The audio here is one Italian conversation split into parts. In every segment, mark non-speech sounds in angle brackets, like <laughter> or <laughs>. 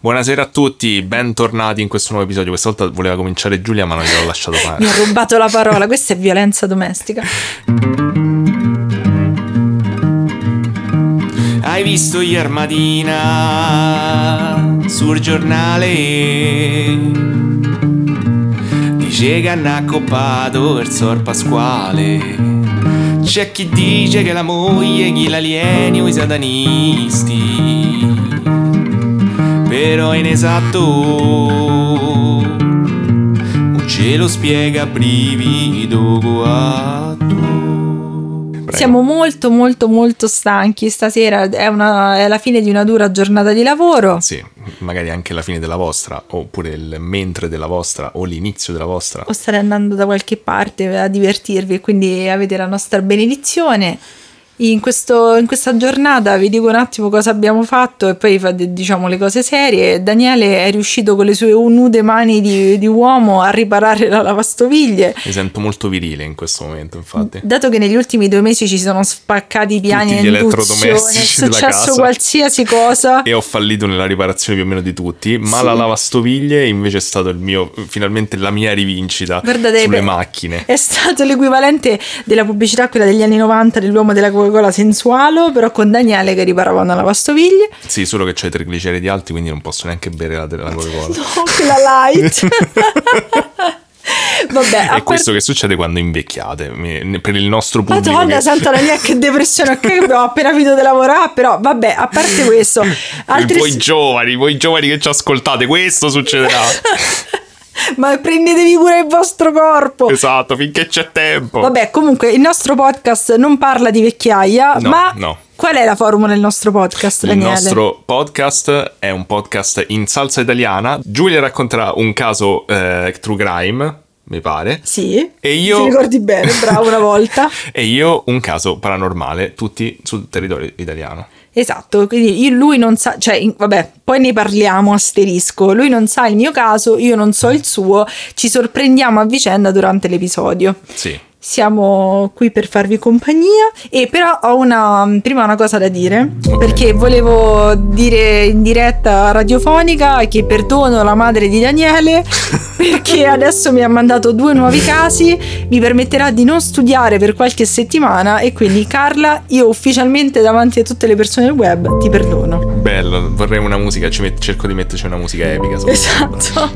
Buonasera a tutti, bentornati in questo nuovo episodio. Questa volta voleva cominciare Giulia, ma non gliel'ho lasciato fare. Mi ha rubato la parola, questa è violenza domestica. Hai visto ieri mattina sul giornale? Dice che hanno accoppato il sor Pasquale. C'è chi dice che la moglie, chi l'alieni o i satanisti. Però è inesatto. Non ce lo spiega brivido guatto. Siamo molto molto molto stanchi stasera, è, una- è la fine di una dura giornata di lavoro. Sì, magari anche la fine della vostra, oppure il mentre della vostra, o l'inizio della vostra. O stare andando da qualche parte a divertirvi e quindi avete la nostra benedizione. In, questo- in questa giornata vi dico un attimo cosa abbiamo fatto e poi diciamo le cose serie. Daniele è riuscito con le sue nude mani di, di uomo a riparare la lavastoviglie. Mi sento molto virile in questo momento, infatti. Dato che negli ultimi due mesi ci sono spaccati i piani Tutti a gli è elettrodomestici della successo qualsiasi cosa. <laughs> E ho fallito nella riparazione più o meno di tutti, ma Sì. la lavastoviglie invece è stato il mio, finalmente la mia rivincita Guardate, sulle beh, macchine. È stato l'equivalente della pubblicità, quella degli anni 90 dell'uomo della Coca-Cola sensualo, però con Daniele che riparava una lavastoviglie. Sì, solo che c'ho i trigliceridi alti, quindi non posso neanche bere la, la Coca-Cola. <laughs> No, quella light. <laughs> Vabbè, È questo che succede quando invecchiate, per il nostro pubblico. Madonna, che- santa la mia che depressione che abbiamo appena finito di lavorare, però vabbè, a parte questo, altri Voi giovani, voi giovani che ci ascoltate, questo succederà. <laughs> ma prendetevi cura del vostro corpo. esatto, finché c'è tempo. Vabbè, comunque il nostro podcast non parla di vecchiaia, No, ma no. qual è la formula del nostro podcast, Il Daniele? nostro podcast è un podcast in salsa italiana. Giulia racconterà un caso eh, true crime, mi pare. Sì. E io- Ti ricordi bene, bravo una volta. <laughs> E io un caso paranormale, tutti sul territorio italiano. Esatto, quindi lui non sa, cioè, vabbè, poi ne parliamo, asterisco. Lui non sa il mio caso, io non so il suo, ci sorprendiamo a vicenda durante l'episodio. Sì. Siamo qui per farvi compagnia e però ho una, prima una cosa da dire Ok. perché volevo dire in diretta radiofonica che perdono la madre di Daniele <laughs> perché adesso mi ha mandato due nuovi casi, mi permetterà di non studiare per qualche settimana e quindi Carla io ufficialmente davanti a tutte le persone del web ti perdono. Bello, vorrei una musica, met- cerco di metterci una musica epica. Esatto.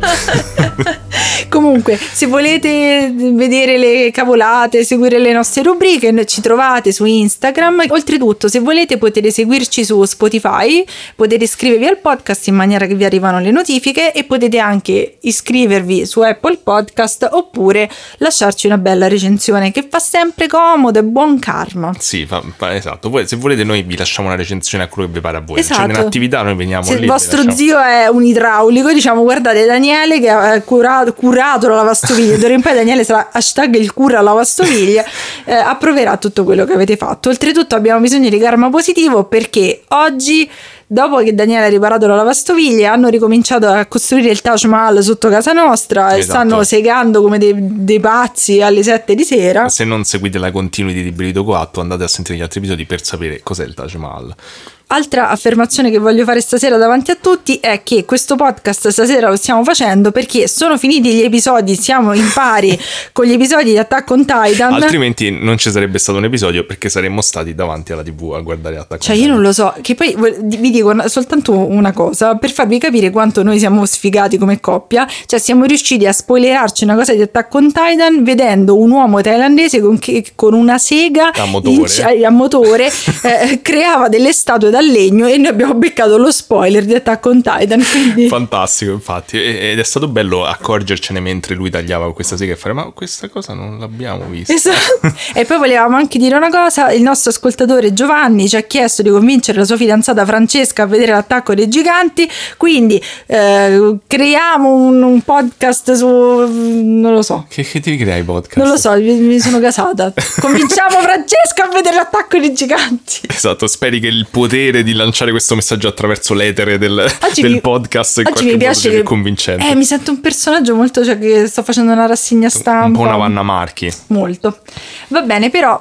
<laughs> Comunque, se volete vedere le cavolate, seguire le nostre rubriche, ci trovate su Instagram. Oltretutto, se volete potete seguirci su Spotify, potete iscrivervi al podcast in maniera che vi arrivano le notifiche e potete anche iscrivervi su Apple Podcast oppure lasciarci una bella recensione che fa sempre comodo e buon karma. Sì, fa- fa- esatto. Voi- se volete noi vi lasciamo una recensione a quello che vi pare a voi. Se Esatto. c'è un'attività noi veniamo Se lì. il vi vostro zio è un idraulico, diciamo guardate Daniele che ha curato, curato la lavastoviglie, <laughs> d'ora in poi Daniele sarà hashtag il cura lavastoviglie, eh, approverà tutto quello che avete fatto. Oltretutto abbiamo bisogno di karma positivo perché oggi, dopo che Daniele ha riparato la lavastoviglie, hanno ricominciato a costruire il Taj Mahal sotto casa nostra e Esatto. stanno segando come dei, dei pazzi alle 7 di sera. Se non seguite la continuity di Brido 4, andate a sentire gli altri episodi per sapere cos'è il Taj Mahal. Altra affermazione che voglio fare stasera davanti a tutti è che questo podcast stasera lo stiamo facendo perché sono finiti gli episodi, siamo in pari <laughs> con gli episodi di Attack on Titan. Altrimenti non ci sarebbe stato un episodio perché saremmo stati davanti alla TV a guardare Attack on Cioè, io Titan. non lo so, che poi vi dico soltanto una cosa per farvi capire quanto noi siamo sfigati come coppia. Cioè, siamo riusciti a spoilerarci una cosa di Attack on Titan vedendo un uomo thailandese con, che- con una sega A motore. in a motore <laughs> eh, creava delle statue da legno e noi abbiamo beccato lo spoiler di Attack on Titan. Quindi... Fantastico, infatti. Ed è stato bello accorgercene mentre lui tagliava questa sega e fare: Ma questa cosa non l'abbiamo vista. Esatto. <laughs> e poi volevamo anche dire una cosa: il nostro ascoltatore Giovanni ci ha chiesto di convincere la sua fidanzata Francesca a vedere l'attacco dei giganti. Quindi eh, creiamo un, un podcast su. non lo so. Che, che devi creare i podcast? Non lo so, mi, mi sono casata. <laughs> Convinciamo Francesca a vedere l'attacco dei giganti. Esatto, speri che il potere di lanciare questo messaggio attraverso l'etere del, del mi- podcast in qualche mi modo piace sia che convincente. Eh, mi sento un personaggio molto cioè che sto facendo una rassegna stampa. un po' una Vanna Marchi. Molto. Va bene, però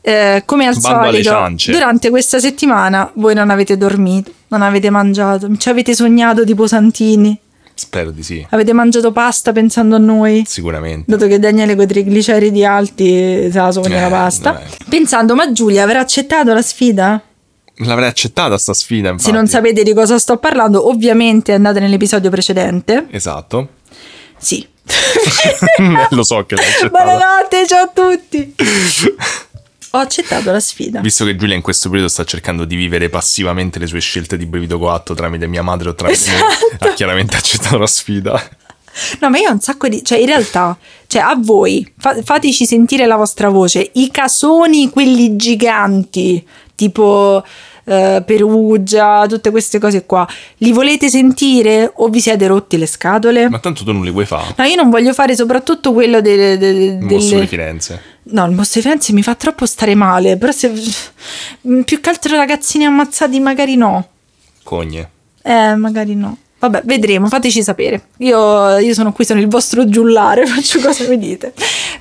eh, come al Bando solito, durante questa settimana voi non avete dormito, non avete mangiato, ci avete sognato tipo Santini, Spero di sì, avete mangiato pasta pensando a noi. sicuramente. Dato che Daniele con i trigliceridi alti se la sogna Eh, la pasta. dai. Pensando, ma Giulia avrà accettato la sfida? L'avrei accettata sta sfida, infatti. Se non sapete di cosa sto parlando, ovviamente andate nell'episodio precedente. Esatto. Sì. <laughs> Lo so che l'hai accettata. Buonanotte, ciao a tutti. Ho accettato la sfida. Visto che Giulia in questo periodo sta cercando di vivere passivamente le sue scelte di brevito coatto tramite mia madre o tramite me, Esatto. ha chiaramente accettato la sfida. No, ma io ho un sacco di... Cioè, in realtà, cioè, a voi, fa- fateci sentire la vostra voce. I casoni, quelli giganti, tipo eh, Perugia, tutte queste cose qua, li volete sentire o vi siete rotti le scatole? Ma tanto tu non li vuoi fare. No, io non voglio fare soprattutto quello delle... delle, Il mostro delle- di Firenze. No, il mostro di Firenze mi fa troppo stare male, però se... Più che altro ragazzini ammazzati magari no. Cogne. Eh, magari no. Vabbè, vedremo, fateci sapere. Io, io sono qui, sono il vostro giullare, <laughs> faccio cosa mi dite.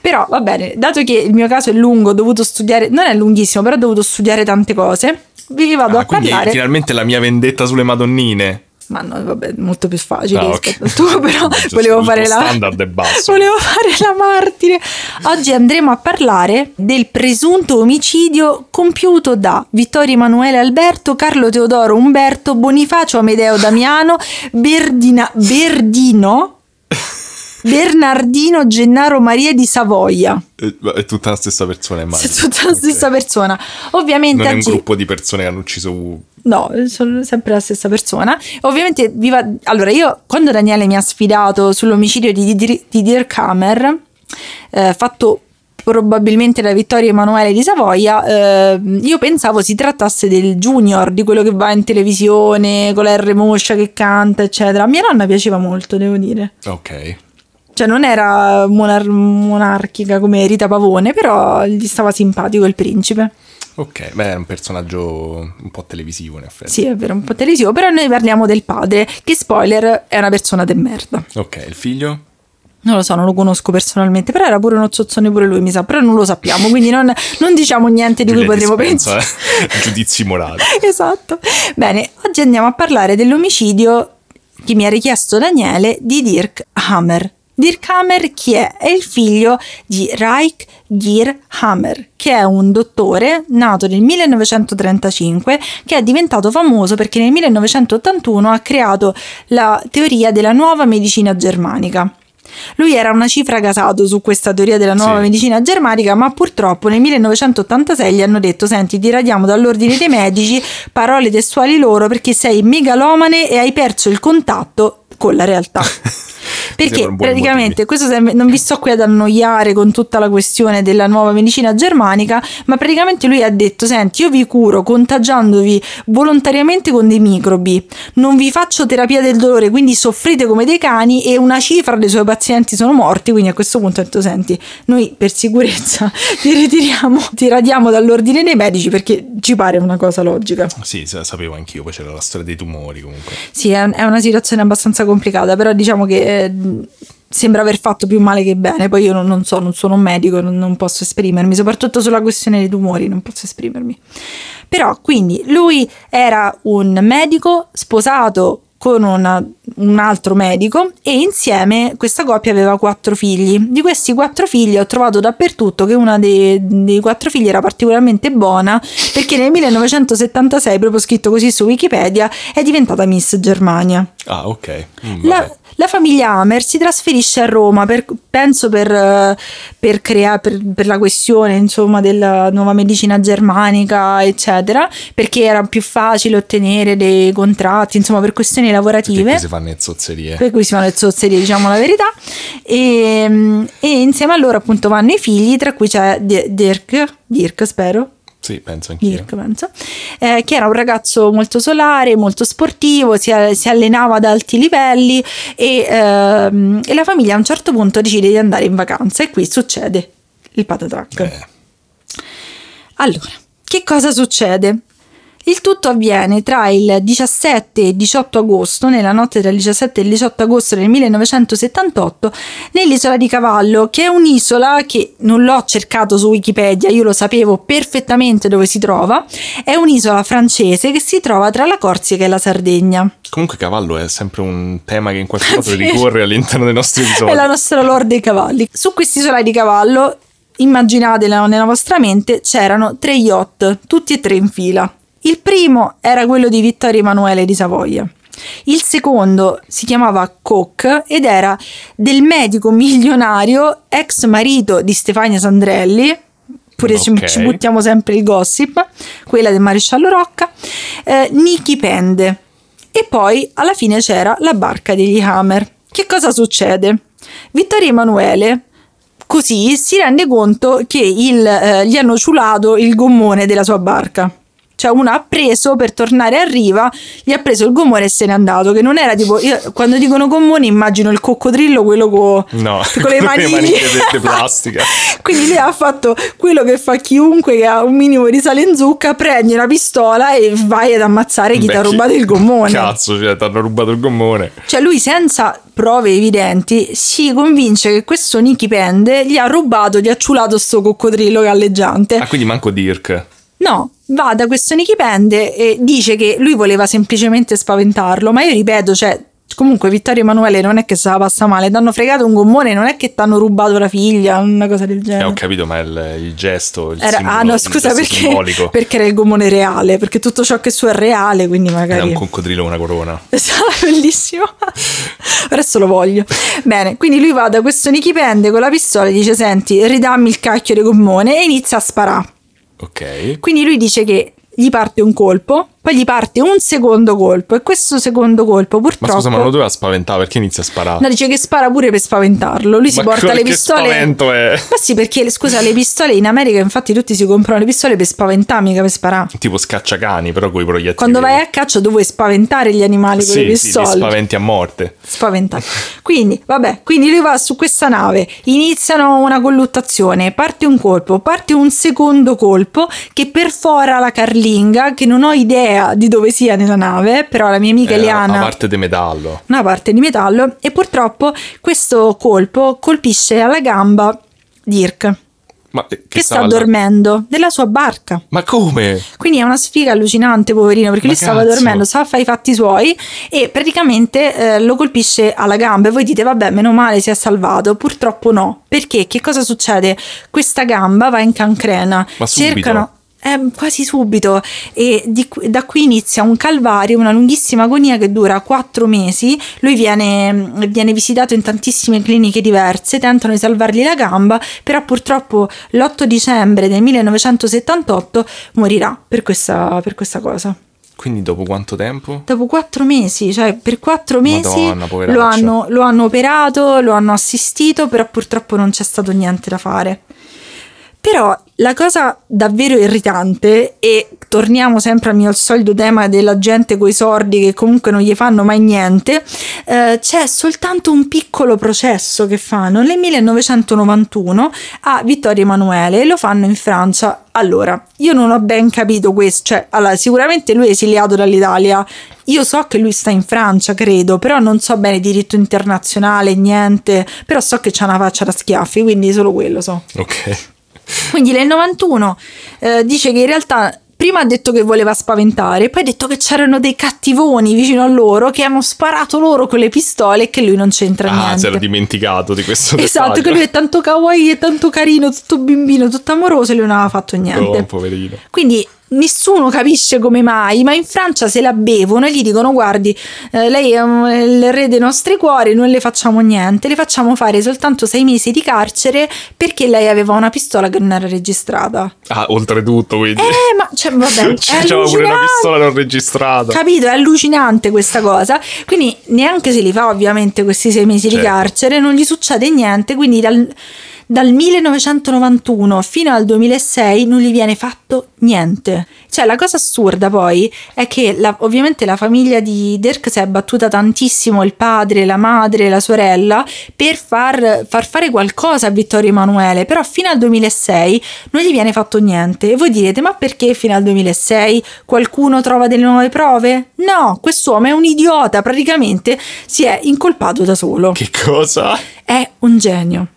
Però va bene, dato che il mio caso è lungo, ho dovuto studiare, non è lunghissimo, però ho dovuto studiare tante cose, vi vado Ah, a quindi parlare. finalmente la mia vendetta sulle madonnine. Ma no, vabbè, molto più facile Ah, rispetto ok. al tuo, però volevo fare la. Volevo fare la martire. Oggi andremo a parlare del presunto omicidio compiuto da Vittorio Emanuele Alberto, Carlo Teodoro Umberto, Bonifacio Amedeo Damiano, Berdina, Berdino, Bernardino Gennaro Maria di Savoia. Eh, È tutta la stessa persona, immagino. Sei tutta la stessa Ok. persona. Ovviamente Non è un oggi- gruppo di persone che hanno ucciso No, sono sempre la stessa persona. Ovviamente, viva... allora io quando Daniele mi ha sfidato sull'omicidio di, di, di Dirk Hammer, eh, fatto probabilmente da Vittorio Emanuele di Savoia, eh, io pensavo si trattasse del junior, di quello che va in televisione con la R moscia che canta, eccetera. A mia nonna piaceva molto, devo dire. Ok. Cioè non era monar- monarchica come Rita Pavone, però gli stava simpatico il principe. Ok, beh, è un personaggio un po' televisivo in effetti. Sì, è vero, un po' televisivo, però noi parliamo del padre, che spoiler è una persona de merda. Ok, il figlio? Non lo so, non lo conosco personalmente, però era pure uno zozzone pure lui, mi sa, però non lo sappiamo, quindi non, non diciamo niente di cui potremmo pensare. eh, <laughs> Giudizi morali. <laughs> esatto. Bene, oggi andiamo a parlare dell'omicidio che mi ha richiesto Daniele di Dirk Hammer. Dirk Hammer chi è? È il figlio di Reich Hammer, che è un dottore nato nel 1935 che è diventato famoso perché nel 1981 ha creato la teoria della nuova medicina germanica. Lui era una cifra gasato su questa teoria della nuova Sì. medicina germanica, ma purtroppo nel 1986 gli hanno detto: Senti, ti radiamo dall'ordine dei medici, parole testuali loro, perché sei megalomane e hai perso il contatto con la realtà. <laughs> Perché praticamente questo sem- non vi sto qui ad annoiare con tutta la questione della nuova medicina germanica, ma praticamente lui ha detto: Senti, io vi curo contagiandovi volontariamente con dei microbi, non vi faccio terapia del dolore, quindi soffrite come dei cani e una cifra dei suoi pazienti sono morti. Quindi a questo punto ha detto: Senti, noi per sicurezza <laughs> ti ritiriamo, ti radiamo dall'ordine dei medici perché ci pare una cosa logica. Sì, sa- sapevo anch'io, poi c'era la storia dei tumori comunque. Sì, è, è una situazione abbastanza complicata, però diciamo che eh, sembra aver fatto più male che bene. Poi io non, non so, non sono un medico, non, non posso esprimermi, soprattutto sulla questione dei tumori, non posso esprimermi. Però, quindi, lui era un medico sposato con una- un altro medico e insieme questa coppia aveva quattro figli. Di questi quattro figli ho trovato dappertutto che una dei, dei quattro figli era particolarmente buona perché nel 1976, proprio scritto così su Wikipedia, è diventata Miss Germania. Ah, ok. Mm, La. La famiglia Hammer si trasferisce a Roma, per- penso per, eh, per, crea- per- per la questione insomma, della nuova medicina germanica, eccetera, perché era più facile ottenere dei contratti, insomma, per questioni lavorative. qui si fanno le zozzerie. Per cui si fanno le zozzerie, diciamo la verità. E, e insieme a loro, appunto, vanno i figli, tra cui c'è Di- Dirk, Dirk spero, Sì, penso anch'io. Dirk, penso, eh, che era un ragazzo molto solare, molto sportivo, si, si allenava ad alti livelli e, ehm, e la famiglia a un certo punto decide di andare in vacanza e qui succede il patatrac. Eh, Allora, che cosa succede? Il tutto avviene tra il 17 e il 18 agosto, nella notte tra il 17 e il 18 agosto del 1978, nell'isola di Cavallo, che è un'isola che non l'ho cercato su Wikipedia, io lo sapevo perfettamente dove si trova, è un'isola francese che si trova tra la Corsica e la Sardegna. Comunque cavallo è sempre un tema che in qualche modo <laughs> ricorre all'interno dei nostri episodi. È la nostra lore dei cavalli. Su quest'isola di Cavallo, immaginatela nella vostra mente, c'erano tre yacht, tutti e tre in fila. Il primo era quello di Vittorio Emanuele di Savoia. Il secondo si chiamava Cook ed era del medico milionario ex marito di Stefania Sandrelli, pure ci- Ok. ci buttiamo sempre il gossip, quella del maresciallo Rocca, eh, Nicky Pende. E poi alla fine c'era la barca degli Hammer. Che cosa succede? Vittorio Emanuele così si rende conto che il, eh, gli hanno ciulato il gommone della sua barca. Cioè uno ha preso per tornare a riva, gli ha preso il gommone e se n'è andato. Che non era tipo, io quando dicono gommone immagino il coccodrillo, quello co- No, <laughs> con le maniche di, <laughs> plastica. Quindi lui ha fatto quello che fa chiunque che ha un minimo di sale in zucca, prendi una pistola e vai ad ammazzare chi ti ha rubato il gommone. Cazzo, cioè, ti hanno rubato il gommone. Cioè lui senza prove evidenti si convince che questo Nicky Pende gli ha rubato, gli ha ciulato sto coccodrillo galleggiante. Ah, quindi manco Dirk. No, va da questo Nicky Pende e dice che lui voleva semplicemente spaventarlo, ma io ripeto, cioè comunque Vittorio Emanuele non è che se la passa male, ti hanno fregato un gommone, non è che ti hanno rubato la figlia, una cosa del Eh, genere. ho capito, ma il, il gesto, il Era- simbolo, ah no, scusa perché, simbolico. <laughs> perché era il gommone reale, perché tutto ciò che su è reale, quindi Era magari... un coccodrillo una corona. <laughs> Esatto, bellissimo. Adesso lo voglio. Bene, quindi lui va da questo Nicky Pende con la pistola e dice: Senti, ridammi il cacchio di gommone e inizia a sparare. Ok. Quindi lui dice che gli parte un colpo, poi gli parte un secondo colpo e questo secondo colpo Ma purtroppo... scusa, ma non lo doveva spaventare perché inizia a sparare? No, dice che spara pure per spaventarlo. Lui si Ma porta co- le pistole. spavento è? Ma sì, perché scusa, le pistole in America, infatti, tutti si comprano le pistole per spaventare, mica per sparare. Tipo scacciacani, però con i proiettili. Quando vai a caccia, vuoi spaventare gli animali con le Sì, sì, li pistole. spaventi a morte. spaventati. Quindi, vabbè, quindi lui va su questa nave, iniziano una colluttazione, parte un colpo, parte un secondo colpo che perfora la carlinga, che non ho idea di dove sia nella nave, però la mia amica Eh, Eliana La parte di metallo. una parte di metallo e purtroppo questo colpo colpisce alla gamba Dirk, Ma eh, che, sta stava là- dormendo della sua barca. Ma come? Quindi è una sfiga allucinante, poverino, perché Ma lui stava cazzo. dormendo, stava a fare i fatti suoi e praticamente eh, lo colpisce alla gamba. E voi dite, vabbè, meno male si è salvato. Purtroppo no. Perché? Che cosa succede? Questa gamba va in cancrena. Ma subito? Cercano. Eh, quasi subito e di da qui inizia un calvario, una lunghissima agonia che dura quattro mesi. Lui viene, viene visitato in tantissime cliniche diverse, tentano di salvargli la gamba, però purtroppo l'8 dicembre del 1978 morirà per questa, per questa cosa. Quindi dopo quanto tempo? Dopo quattro mesi, cioè per quattro mesi Madonna, lo hanno, lo hanno operato, lo hanno assistito, però purtroppo non c'è stato niente da fare. Però la cosa davvero irritante, e torniamo sempre al mio solito tema della gente coi sordi che comunque non gli fanno mai niente, eh, c'è soltanto un piccolo processo che fanno nel 1991 a Vittorio Emanuele e lo fanno in Francia. Allora, io non ho ben capito questo, cioè, allora, sicuramente lui è esiliato dall'Italia. Io so che lui sta in Francia, credo, però non so bene diritto internazionale, niente, però so che c'ha una faccia da schiaffi, quindi solo quello so. Ok. Quindi nel 91 eh, dice che in realtà prima ha detto che voleva spaventare, poi ha detto che c'erano dei cattivoni vicino a loro che hanno sparato loro con le pistole e che lui non c'entra Ah, niente. si era dimenticato di questo Esatto, dettaglio. che lui è tanto kawaii, è tanto carino, tutto bimbino, tutto amoroso e lui non aveva fatto niente. Oh, poverino. Quindi nessuno capisce come mai, ma in Francia se la bevono e gli dicono guardi, eh, lei è un- il re dei nostri cuori, non le facciamo niente, le facciamo fare soltanto sei mesi di carcere perché lei aveva una pistola che non era registrata. Ah, oltretutto, quindi. Eh, ma cioè, vabbè, C'era <laughs> è pure una pistola non registrata. Capito? È allucinante questa cosa. Quindi neanche se li fa ovviamente questi sei mesi di Certo. carcere, non gli succede niente. Quindi dal, dal 1991 fino al 2006 non gli viene fatto niente. Cioè, la cosa assurda poi è che la, ovviamente la famiglia di Dirk si è battuta tantissimo, il padre, la madre, la sorella, per far, far fare qualcosa a Vittorio Emanuele, però fino al 2006 non gli viene fatto niente. E voi direte, ma perché fino al 2006 qualcuno trova delle nuove prove? No, quest'uomo è un idiota, praticamente si è incolpato da solo. Che cosa? È un genio.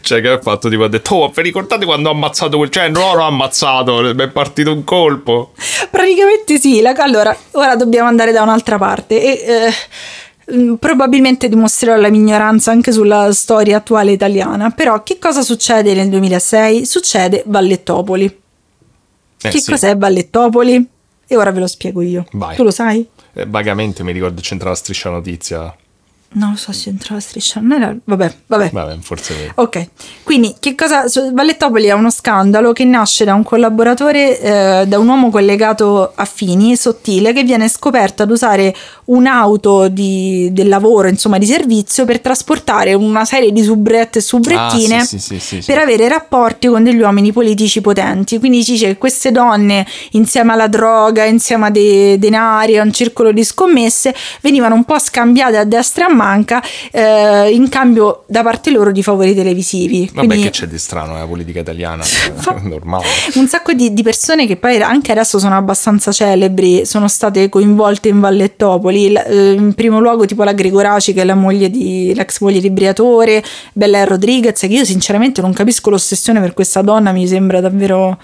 Cioè, che ha fatto? Tipo, ha detto, oh, vi ricordate quando ho ammazzato quel... Cioè, non l'ho ammazzato, mi è partito un colpo. Praticamente sì. La... Allora, ora dobbiamo andare da un'altra parte e... Eh, probabilmente dimostrerò la mia ignoranza anche sulla storia attuale italiana, però che cosa succede nel 2006? Succede Vallettopoli. Eh, che sì. cos'è Vallettopoli? E ora ve lo spiego io. Vai. Tu lo sai? Eh, vagamente mi ricordo c'entra la striscia notizia. Non lo so se entra la striscia. Non era... Vabbè, vabbè. Vabbè, forse vero. Ok, quindi che cosa? Vallettopoli è uno scandalo che nasce da un collaboratore, eh, da un uomo collegato a Fini, sottile, che viene scoperto ad usare un'auto di- del lavoro, insomma di servizio, per trasportare una serie di subrette e subrettine Ah, sì, sì, sì, per avere rapporti con degli uomini politici potenti. Quindi si dice che queste donne, insieme alla droga, insieme a dei denari, a un circolo di scommesse, venivano un po' scambiate a destra e a manca eh, in cambio da parte loro di favori televisivi. Vabbè, Quindi che c'è di strano nella politica italiana? <laughs> Fa- <laughs> Normale. un sacco di, di persone che poi anche adesso sono abbastanza celebri sono state coinvolte in Vallettopoli. L- eh, in primo luogo, tipo la Gregoraci, che è la moglie di, l'ex moglie di Briatore, Bella Rodriguez, che io sinceramente non capisco l'ossessione per questa donna, mi sembra davvero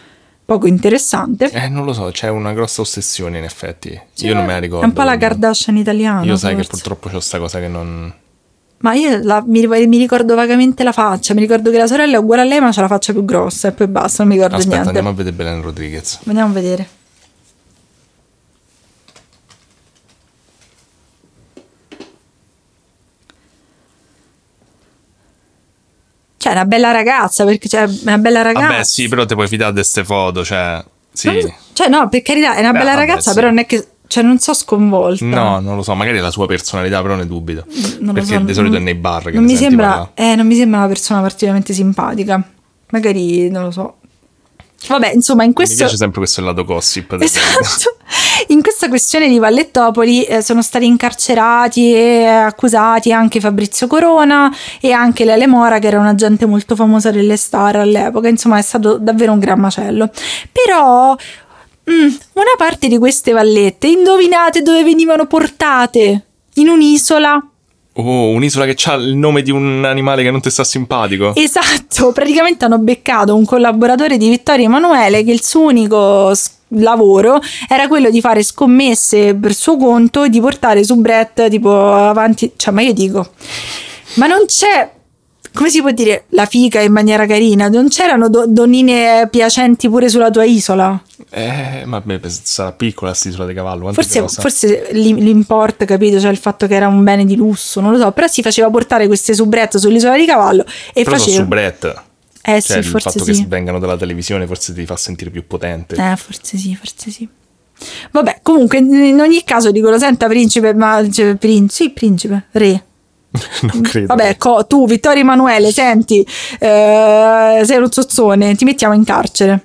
poco interessante. Eh, non lo so, c'è una grossa ossessione in effetti. Io non me la ricordo. È un po' la Kardashian italiana. Io sai che forse. purtroppo c'ho sta cosa che non... Ma io la- mi, mi ricordo vagamente la faccia, mi ricordo che la sorella è uguale a lei, ma c'ha la faccia più grossa e poi basta, non mi ricordo Aspetta, niente. andiamo a vedere Belen Rodriguez. Andiamo a vedere. Cioè, una bella ragazza, perché cioè, una bella ragazza. Vabbè, sì, però te puoi fidare di queste foto, cioè... Sì. Cioè, no, per carità, è una Beh, bella vabbè, ragazza, sì. però non è che... Cioè, non so sconvolta. No, non lo so, magari è la sua personalità, però ne dubito. Non lo Perché so, di solito non- è nei bar che non mi, sembra, eh, non mi sembra una persona particolarmente simpatica. Magari, non lo so. Vabbè, insomma, in Mi questo... piace sempre questo lato gossip. Esatto. <laughs> In questa questione di Vallettopoli eh, sono stati incarcerati e accusati anche Fabrizio Corona e anche Lele Mora, che era un agente molto famosa delle star all'epoca. Insomma, è stato davvero un gran macello. Però. mm, una parte di queste vallette, indovinate dove venivano portate? In un'isola. Oh, un'isola che ha il nome di un animale che non ti sta simpatico. Esatto, praticamente hanno beccato un collaboratore di Vittorio Emanuele che il suo unico lavoro era quello di fare scommesse per suo conto e di portare su Brett tipo avanti, cioè ma io dico, ma non c'è, come si può dire, la fica in maniera carina, non c'erano do- donnine piacenti pure sulla tua isola? Eh, ma beh, sarà piccola quest'isola di cavallo. Forse, forse l'im- l'import, capito? Cioè il fatto che era un bene di lusso, non lo so, però si faceva portare queste subrette sull'isola di cavallo e Però faceva... su Brett. Eh Cioè, sì, il forse fatto sì. che vengano dalla televisione forse ti fa sentire più potente. Eh, forse sì, forse sì. Vabbè, comunque, in ogni caso dicono, senta principe, ma cioè, principe, sì, principe, re. <laughs> non credo. Vabbè, co- tu, Vittorio Emanuele, senti, eh, sei uno zozzone, ti mettiamo in carcere.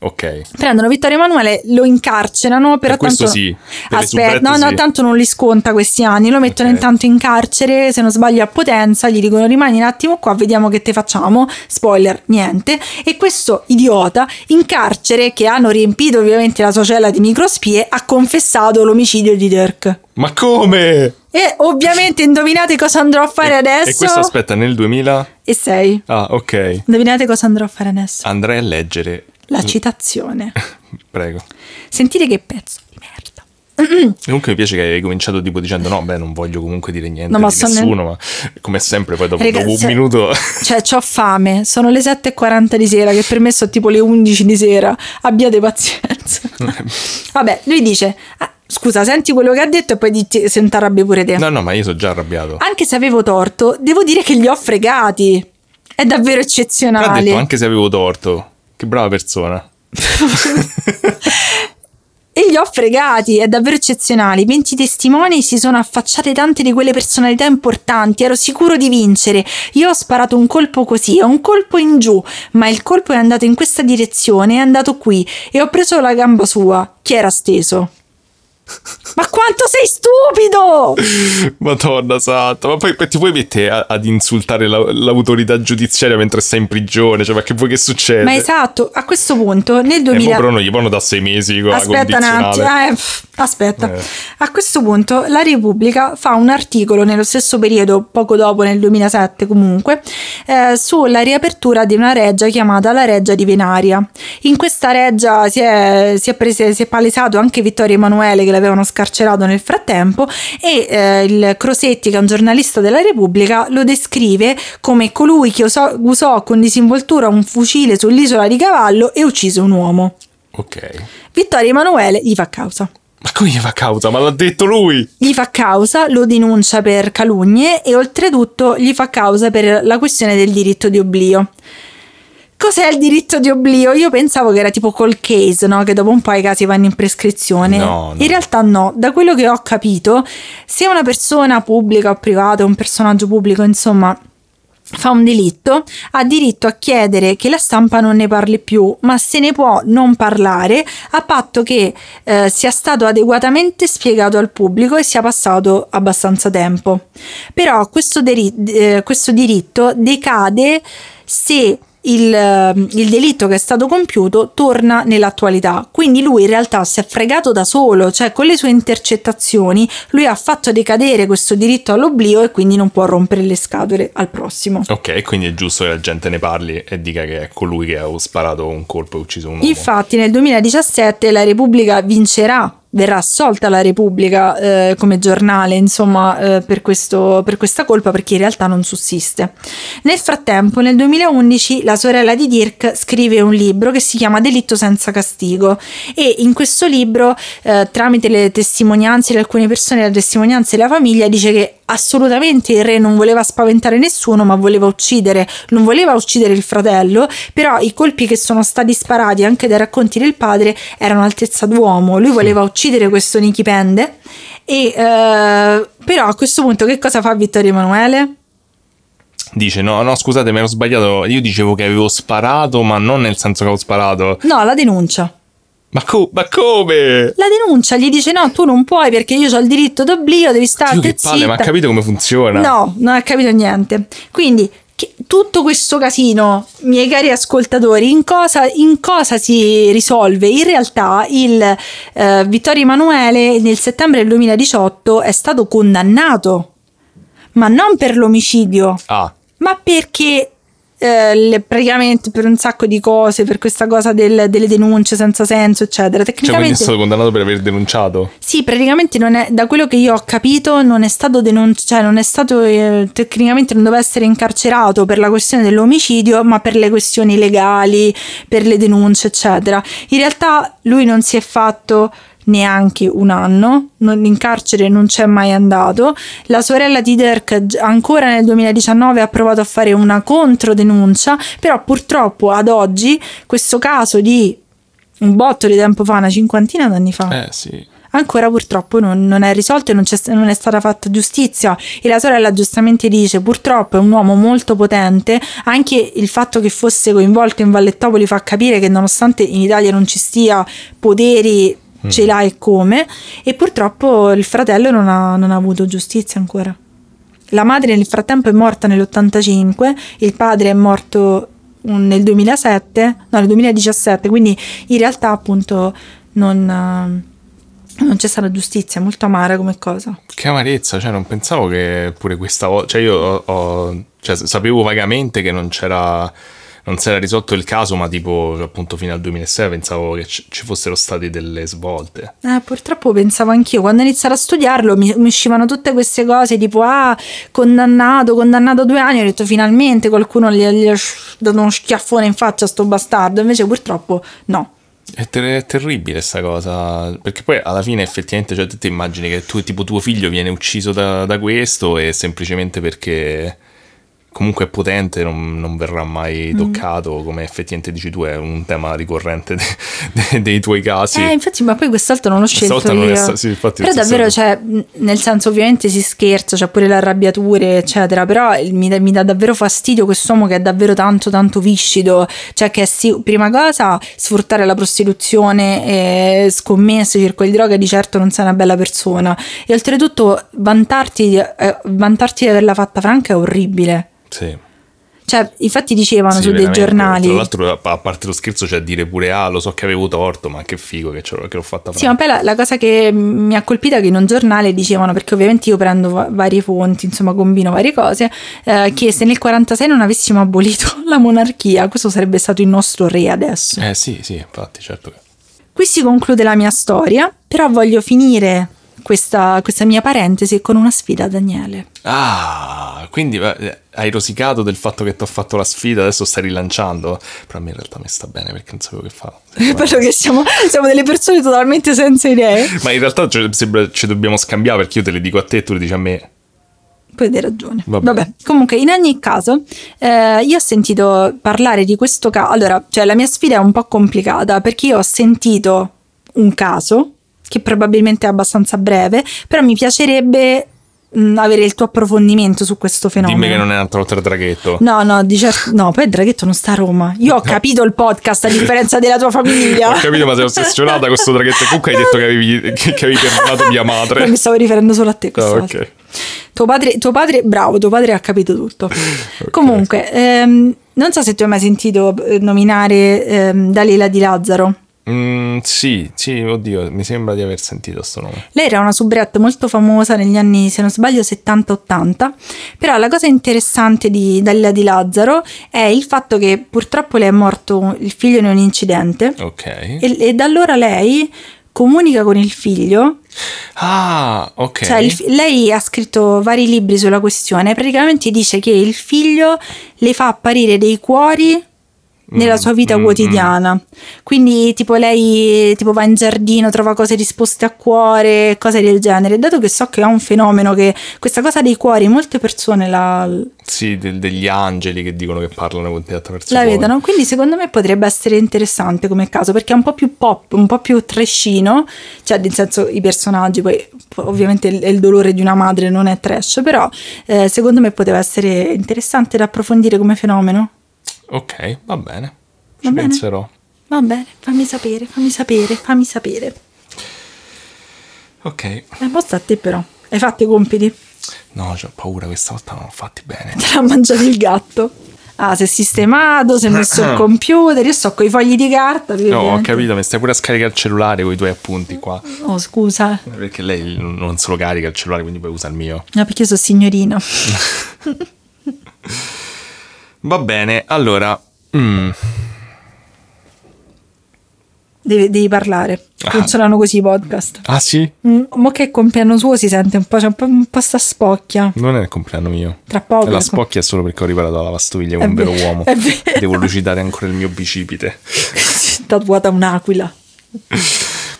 Ok. Prendono Vittorio Emanuele, lo incarcerano, però Per questo tanto... sì, per Aspetta, no, no, sì. tanto non li sconta questi anni, lo mettono Ok. intanto in carcere, se non sbaglio a Potenza, gli dicono rimani un attimo qua, vediamo che te facciamo, spoiler, niente, e questo idiota in carcere, che hanno riempito ovviamente la sua cella di microspie, ha confessato l'omicidio di Dirk. Ma come? E ovviamente indovinate cosa andrò a fare adesso? E questo aspetta nel 2000? E sei. Ah, ok. Indovinate cosa andrò a fare adesso? Andrei a leggere. La citazione. <laughs> Prego. Sentite che pezzo di merda. <clears throat> Comunque mi piace che hai cominciato tipo dicendo no, beh, non voglio comunque dire niente No, ma di nessuno, ma come sempre poi dopo, Raga, dopo un se- minuto... <laughs> Cioè, ho fame, sono le 7.40 di sera, che per me sono tipo le 11 di sera. Abbiate pazienza. <laughs> Vabbè, lui dice: "Ah, Scusa, senti quello che ha detto e poi dici, se non t'arrabbi pure te. no, no, ma io sono già arrabbiato. Anche se avevo torto, devo dire che li ho fregati. È davvero Però ha eccezionale. detto anche se avevo torto. Che brava persona. <laughs> e li ho fregati, è davvero eccezionale. 20 testimoni si sono affacciate tante di quelle personalità importanti, ero sicuro di vincere. Io ho sparato un colpo così, un colpo in giù, ma il colpo è andato in questa direzione, è andato qui e ho preso la gamba sua. Chi era steso? Ma quanto sei stupido! Madonna santa, ma poi ti puoi mettere ad insultare la, l'autorità giudiziaria mentre stai in prigione? Cioè, ma che vuoi che succeda? Ma esatto, a questo punto nel 2000... Eh, però non gli vanno da sei mesi con Aspetta un attimo, eh, aspetta. Eh. A questo punto la Repubblica fa un articolo nello stesso periodo, poco dopo, nel 2007 comunque, eh, sulla riapertura di una reggia chiamata la Reggia di Venaria. In questa reggia si è, si è, prese, si è palesato anche Vittorio Emanuele che l'avevano scarcerato nel frattempo e eh, il Crosetti, che è un giornalista della Repubblica, lo descrive come colui che usò, usò con disinvoltura un fucile sull'isola di Cavallo e uccise un uomo. Ok. Vittorio Emanuele gli fa causa. Ma come gli fa causa? Ma l'ha detto lui! Gli fa causa, lo denuncia per calunnie e oltretutto gli fa causa per la questione del diritto di oblio. Cos'è il diritto di oblio? Io pensavo che era tipo col case, no? Che dopo un po' i casi vanno in prescrizione. No, no. In realtà no. Da quello che ho capito, se una persona pubblica o privata, un personaggio pubblico, insomma, fa un delitto, ha diritto a chiedere che la stampa non ne parli più, ma se ne può non parlare a patto che eh, sia stato adeguatamente spiegato al pubblico e sia passato abbastanza tempo. Però questo, deri- eh, questo diritto decade se il, ehm, il, delitto che è stato compiuto torna nell'attualità. Quindi lui in realtà si è fregato da solo, cioè con le sue intercettazioni lui ha fatto decadere questo diritto all'oblio e quindi non può rompere le scatole al prossimo. Ok, quindi è giusto che la gente ne parli e dica che è colui che ha sparato un colpo e ucciso un uomo. Infatti nel 2017 la Repubblica vincerà verrà assolta la Repubblica eh, come giornale, insomma, eh, per, questo, per, questa colpa perché in realtà non sussiste. Nel frattempo, nel 2011, la sorella di Dirk scrive un libro che si chiama Delitto senza castigo e in questo libro, eh, tramite le testimonianze di alcune persone, le testimonianze della famiglia, dice che assolutamente il re non voleva spaventare nessuno, ma voleva uccidere, non voleva uccidere il fratello, però i colpi che sono stati sparati anche dai racconti del padre erano altezza d'uomo, lui voleva uccidere questo Nichi Pende e eh, però a questo punto che cosa fa Vittorio Emanuele? Dice no, no, scusate, mi ero sbagliato. Io dicevo che avevo sparato, ma non nel senso che avevo sparato. No, la denuncia. Ma, co- ma, come? La denuncia gli dice: No, tu non puoi perché io ho il diritto d'oblio, devi stare. Che palle, ma ha capito come funziona? No, non ha capito niente. Quindi, tutto questo casino, miei cari ascoltatori, in cosa, in cosa si risolve? In realtà, il eh, Vittorio Emanuele nel settembre del 2018 è stato condannato, ma non per l'omicidio, ah. ma perché eh, praticamente per un sacco di cose, per questa cosa del, delle denunce senza senso, eccetera. Tecnicamente, cioè, quindi è stato condannato per aver denunciato? Sì, praticamente non è, da quello che io ho capito, non è stato denunciato, cioè non è stato eh, tecnicamente non doveva essere incarcerato per la questione dell'omicidio, ma per le questioni legali, per le denunce, eccetera. In realtà lui non si è fatto neanche un anno, non, in carcere non c'è mai andato. La sorella di Dirk ancora nel 2019 ha provato a fare una controdenuncia, però purtroppo ad oggi questo caso di un botto di tempo fa, una cinquantina d'anni fa. Eh sì ancora purtroppo non, non è risolto e non, non, è stata fatta giustizia e la sorella giustamente dice purtroppo è un uomo molto potente anche il fatto che fosse coinvolto in Vallettopoli fa capire che nonostante in Italia non ci stia poteri Mm. ce l'ha e come, e purtroppo il fratello non ha, non ha avuto giustizia ancora. La madre nel frattempo è morta nell'85, il padre è morto nel 2007, no, nel 2017, quindi in realtà appunto non, non c'è stata giustizia, molto amara come cosa. Che amarezza, cioè non pensavo che pure questa volta, cioè io ho, ho, cioè, sapevo vagamente che non c'era non si era risolto il caso, ma tipo appunto fino al 2006 pensavo che ci fossero state delle svolte. Eh, purtroppo pensavo anch'io, quando ho iniziato a studiarlo mi, mi uscivano tutte queste cose tipo ah, condannato, condannato a due anni, ho detto finalmente qualcuno gli, gli ha dato uno schiaffone in faccia a sto bastardo, invece purtroppo no. È, ter- è terribile questa cosa, perché poi alla fine effettivamente cioè, tu ti immagini che tu, tipo tuo figlio viene ucciso da, da questo e semplicemente perché comunque è potente, non, non verrà mai Mm. toccato, come effettivamente dici tu, è un tema ricorrente de- de- dei tuoi casi. Eh, infatti, ma poi quest'altro non l'ho scelto non sta- sì, infatti però davvero, stato- cioè, nel senso, ovviamente si scherza, c'è pure le arrabbiature, eccetera. Però mi dà, mi dà davvero fastidio quest'uomo che è davvero tanto, tanto viscido. Cioè, che sì, prima cosa sfruttare la prostituzione, e scommesse, circoli di droga, di certo non sei una bella persona. E oltretutto, vantarti, eh, vantarti di averla fatta franca è orribile. Sì. Cioè, infatti dicevano Sì, su dei giornali. Tra l'altro, a parte lo scherzo, c'è a dire pure: Ah, lo so che avevo torto, ma che figo che, che l'ho fatta Sì, ma poi la, la cosa che mi ha colpita è che in un giornale dicevano, perché ovviamente io prendo va- varie fonti, insomma combino varie cose, eh, che se nel 46 non avessimo abolito <laughs> la monarchia, questo sarebbe stato il nostro re adesso. Eh sì, sì, infatti, certo che. Qui si conclude la mia storia, però voglio finire questa, questa mia parentesi con una sfida a Daniele. Ah, quindi hai rosicato del fatto che ti ho fatto la sfida, adesso stai rilanciando. Però a me in realtà mi sta bene perché non sapevo che fa. <laughs> È bello che siamo, siamo delle persone totalmente senza idee. Ma in realtà cioè, sembra ci dobbiamo scambiare perché io te le dico a te e tu le dici a me. Poi hai ragione. Vabbè. Vabbè. comunque in ogni caso eh, io ho sentito parlare di questo caso, allora, cioè la mia sfida è un po' complicata perché io ho sentito un caso che probabilmente è abbastanza breve, però mi piacerebbe mh, avere il tuo approfondimento su questo fenomeno. Dimmi che non è un'altra volta il draghetto. No, no, di no, poi il draghetto non sta a Roma. Io ho capito il podcast a differenza della tua famiglia. Ho capito, ma sei ossessionata con questo draghetto. Comunque hai detto che avevi, che, che avevi perdonato mia madre. Non mi stavo riferendo solo a te questa volta. ok. Tuo padre, tuo padre, bravo, tuo padre ha capito tutto. Comunque, ehm, non so se tu hai mai sentito eh, nominare ehm, Dalila di Lazzaro. Mm, sì, sì, oddio, mi sembra di aver sentito sto nome. Lei era una soubrette molto famosa negli anni, se non sbaglio, 70-80, però la cosa interessante di Dalila di Lazzaro è il fatto che purtroppo le è morto il figlio in un incidente Ok. e, e da allora lei comunica con il figlio Ah, ok. Cioè, il lei ha scritto vari libri sulla questione. Praticamente dice che il figlio le fa apparire dei cuori nella Mm, sua vita mm, quotidiana. Quindi, tipo, lei tipo, va in giardino, trova cose risposte a cuore, cose del genere. Dato che so che è un fenomeno che questa cosa dei cuori, molte persone la, Sì, del- degli angeli che dicono che parlano con te attraverso la vedono. Quindi, secondo me, potrebbe essere interessante come caso perché è un po' più pop, un po' più trashino. Cioè, nel senso, i personaggi, poi ovviamente il, il dolore di una madre non è trash, però eh, secondo me poteva essere interessante da approfondire come fenomeno. Ok, va bene. Ci Va bene? penserò. Va bene, fammi sapere, fammi sapere, fammi sapere. Ok. Eh, mo sta a te però. Hai fatto i compiti? No, ho paura, questa volta non l'ho fatti bene. Te l'ha mangiato il gatto. Ah, si è sistemato, si è messo il <coughs> computer, io sto con i fogli di carta. No, ho ovviamente. capito, mi stai pure a scaricare il cellulare con i tuoi appunti qua. Oh, scusa. Perché lei non se lo carica il cellulare, quindi poi usa il mio. No, perché io sono signorina. <laughs> <laughs> Va bene, allora. mm, Devi, devi parlare. Ah. Funzionano così i podcast. Ah sì? Mm, mo che è il compleanno suo si sente un po', c'è un po', un po' sta spocchia. Non è il compleanno mio. Tra poco. La spocchia è solo perché ho riparato la lavastoviglie con un vero ve- uomo. è vero. Devo lucidare ancora il mio bicipite. <laughs> Tatuata un'aquila.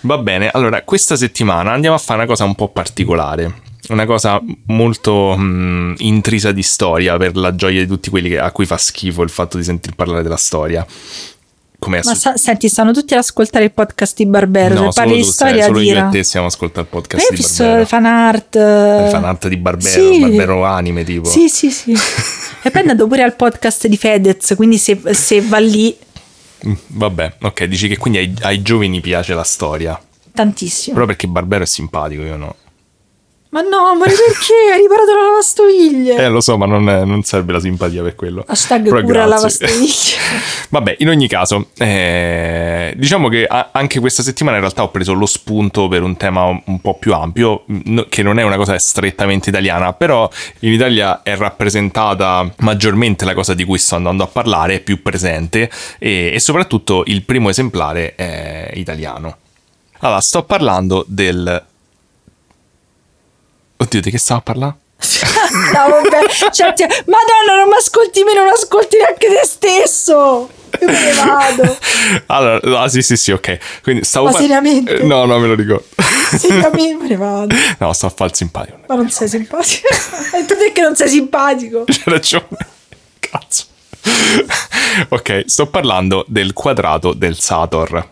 Va bene, allora questa settimana andiamo a fare una cosa un po' particolare. Una cosa molto mm, intrisa di storia per la gioia di tutti quelli che- a cui fa schifo il fatto di sentir parlare della storia. Come è Ma sa- senti, stanno tutti ad ascoltare il podcast di Barbero. No, se parli solo di tu, storia, solo io e te stiamo ascoltando il Ma podcast io ho di visto Barbero. fan art. Le fan art di Barbero, Sì. Barbero anime tipo. Sì, sì, sì. <laughs> e poi è andato pure al podcast di Fedez, quindi se, se va lì, Mm, Vabbè, ok, dici che quindi ai, ai giovani piace la storia. tantissimo. Però perché Barbero è simpatico, io no. Ma no, ma perché? Hai riparato la lavastoviglie. Eh, lo so, ma non, non serve la simpatia per quello. Hashtag Però cura grazie. lavastoviglie. <laughs> Vabbè, in ogni caso, eh, diciamo che a- anche questa settimana in realtà ho preso lo spunto per un tema un po' più ampio, no- che non è una cosa strettamente italiana, però in Italia è rappresentata maggiormente la cosa di cui sto andando a parlare, è più presente e, e soprattutto il primo esemplare è italiano. Allora, sto parlando del... Oddio, di che stavo a parlare? <laughs> no, vabbè. Cioè, ti- Madonna, non mi ascolti me, non ascolti neanche te stesso. Io me ne vado. <laughs> Allora, ah, sì, sì, sì, ok. Quindi stavo Ma par- seriamente? Eh, No, no, me lo ricordo. <laughs> Seriamente me ne vado. No, sto a fare il simpatico. Ma non sei simpatico. E tu perché non sei simpatico? C'hai ragione. ok, sto parlando del quadrato del Sator.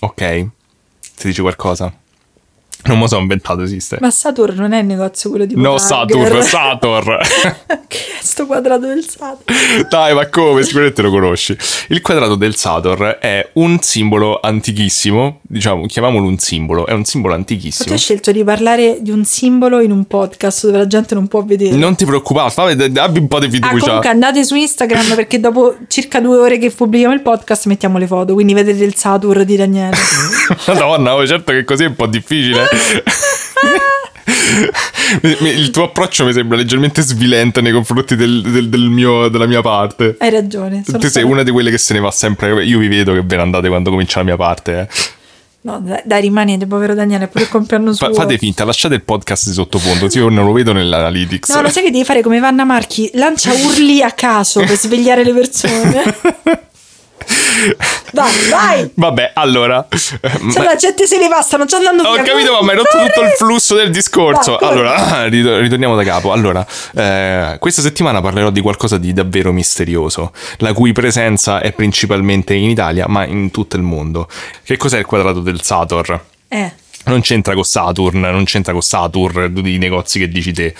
Ok? Ti dice qualcosa? Non lo sono inventato, esiste. Ma Saturn non è il negozio quello di No, Potarger? Saturn, <laughs> Sator. che è sto quadrato del Saturn? Dai, ma come? Sicuramente lo conosci. Il quadrato del Sator è un simbolo antichissimo, diciamo, chiamiamolo un simbolo, è un simbolo Ma tu antichissimo. hai scelto di parlare di un simbolo in un podcast dove la gente non può vedere. Non ti preoccupare, fammi- abbi un po' di Ah, fiducia. comunque andate su Instagram perché dopo circa due ore che pubblichiamo il podcast mettiamo le foto, quindi vedete il Saturn di Daniele. <laughs> Madonna, oh, certo che così è un po' difficile. <laughs> Il tuo approccio mi sembra leggermente svilente nei confronti del, del- del mio- della mia parte. Hai ragione. Tu sei stata- una di quelle che se ne va sempre. Io vi vedo che ve ne andate quando comincia la mia parte. eh. No, dai, dai, rimanete, povero Daniele, pure il compleanno suo. Fa- fate finta, lasciate il podcast di sottofondo. Sì, io non lo vedo nell'analytics. No, lo sai che devi fare come Vanna Marchi? Lancia urli a caso per svegliare le persone. <laughs> Vai, vai! Vabbè, allora. ma- la gente se ne va, stanno già andando Ho via. capito, ma mi hai rotto tutto il flusso del discorso. Corri. Allora, <clears throat> rit- ritorniamo da capo. Allora, eh, questa settimana parlerò di qualcosa di davvero misterioso, la cui presenza è principalmente in Italia, ma in tutto il mondo. Che cos'è il quadrato del Sator? Eh, Non c'entra con Saturn, non c'entra con Saturn, tutti i negozi che dici te.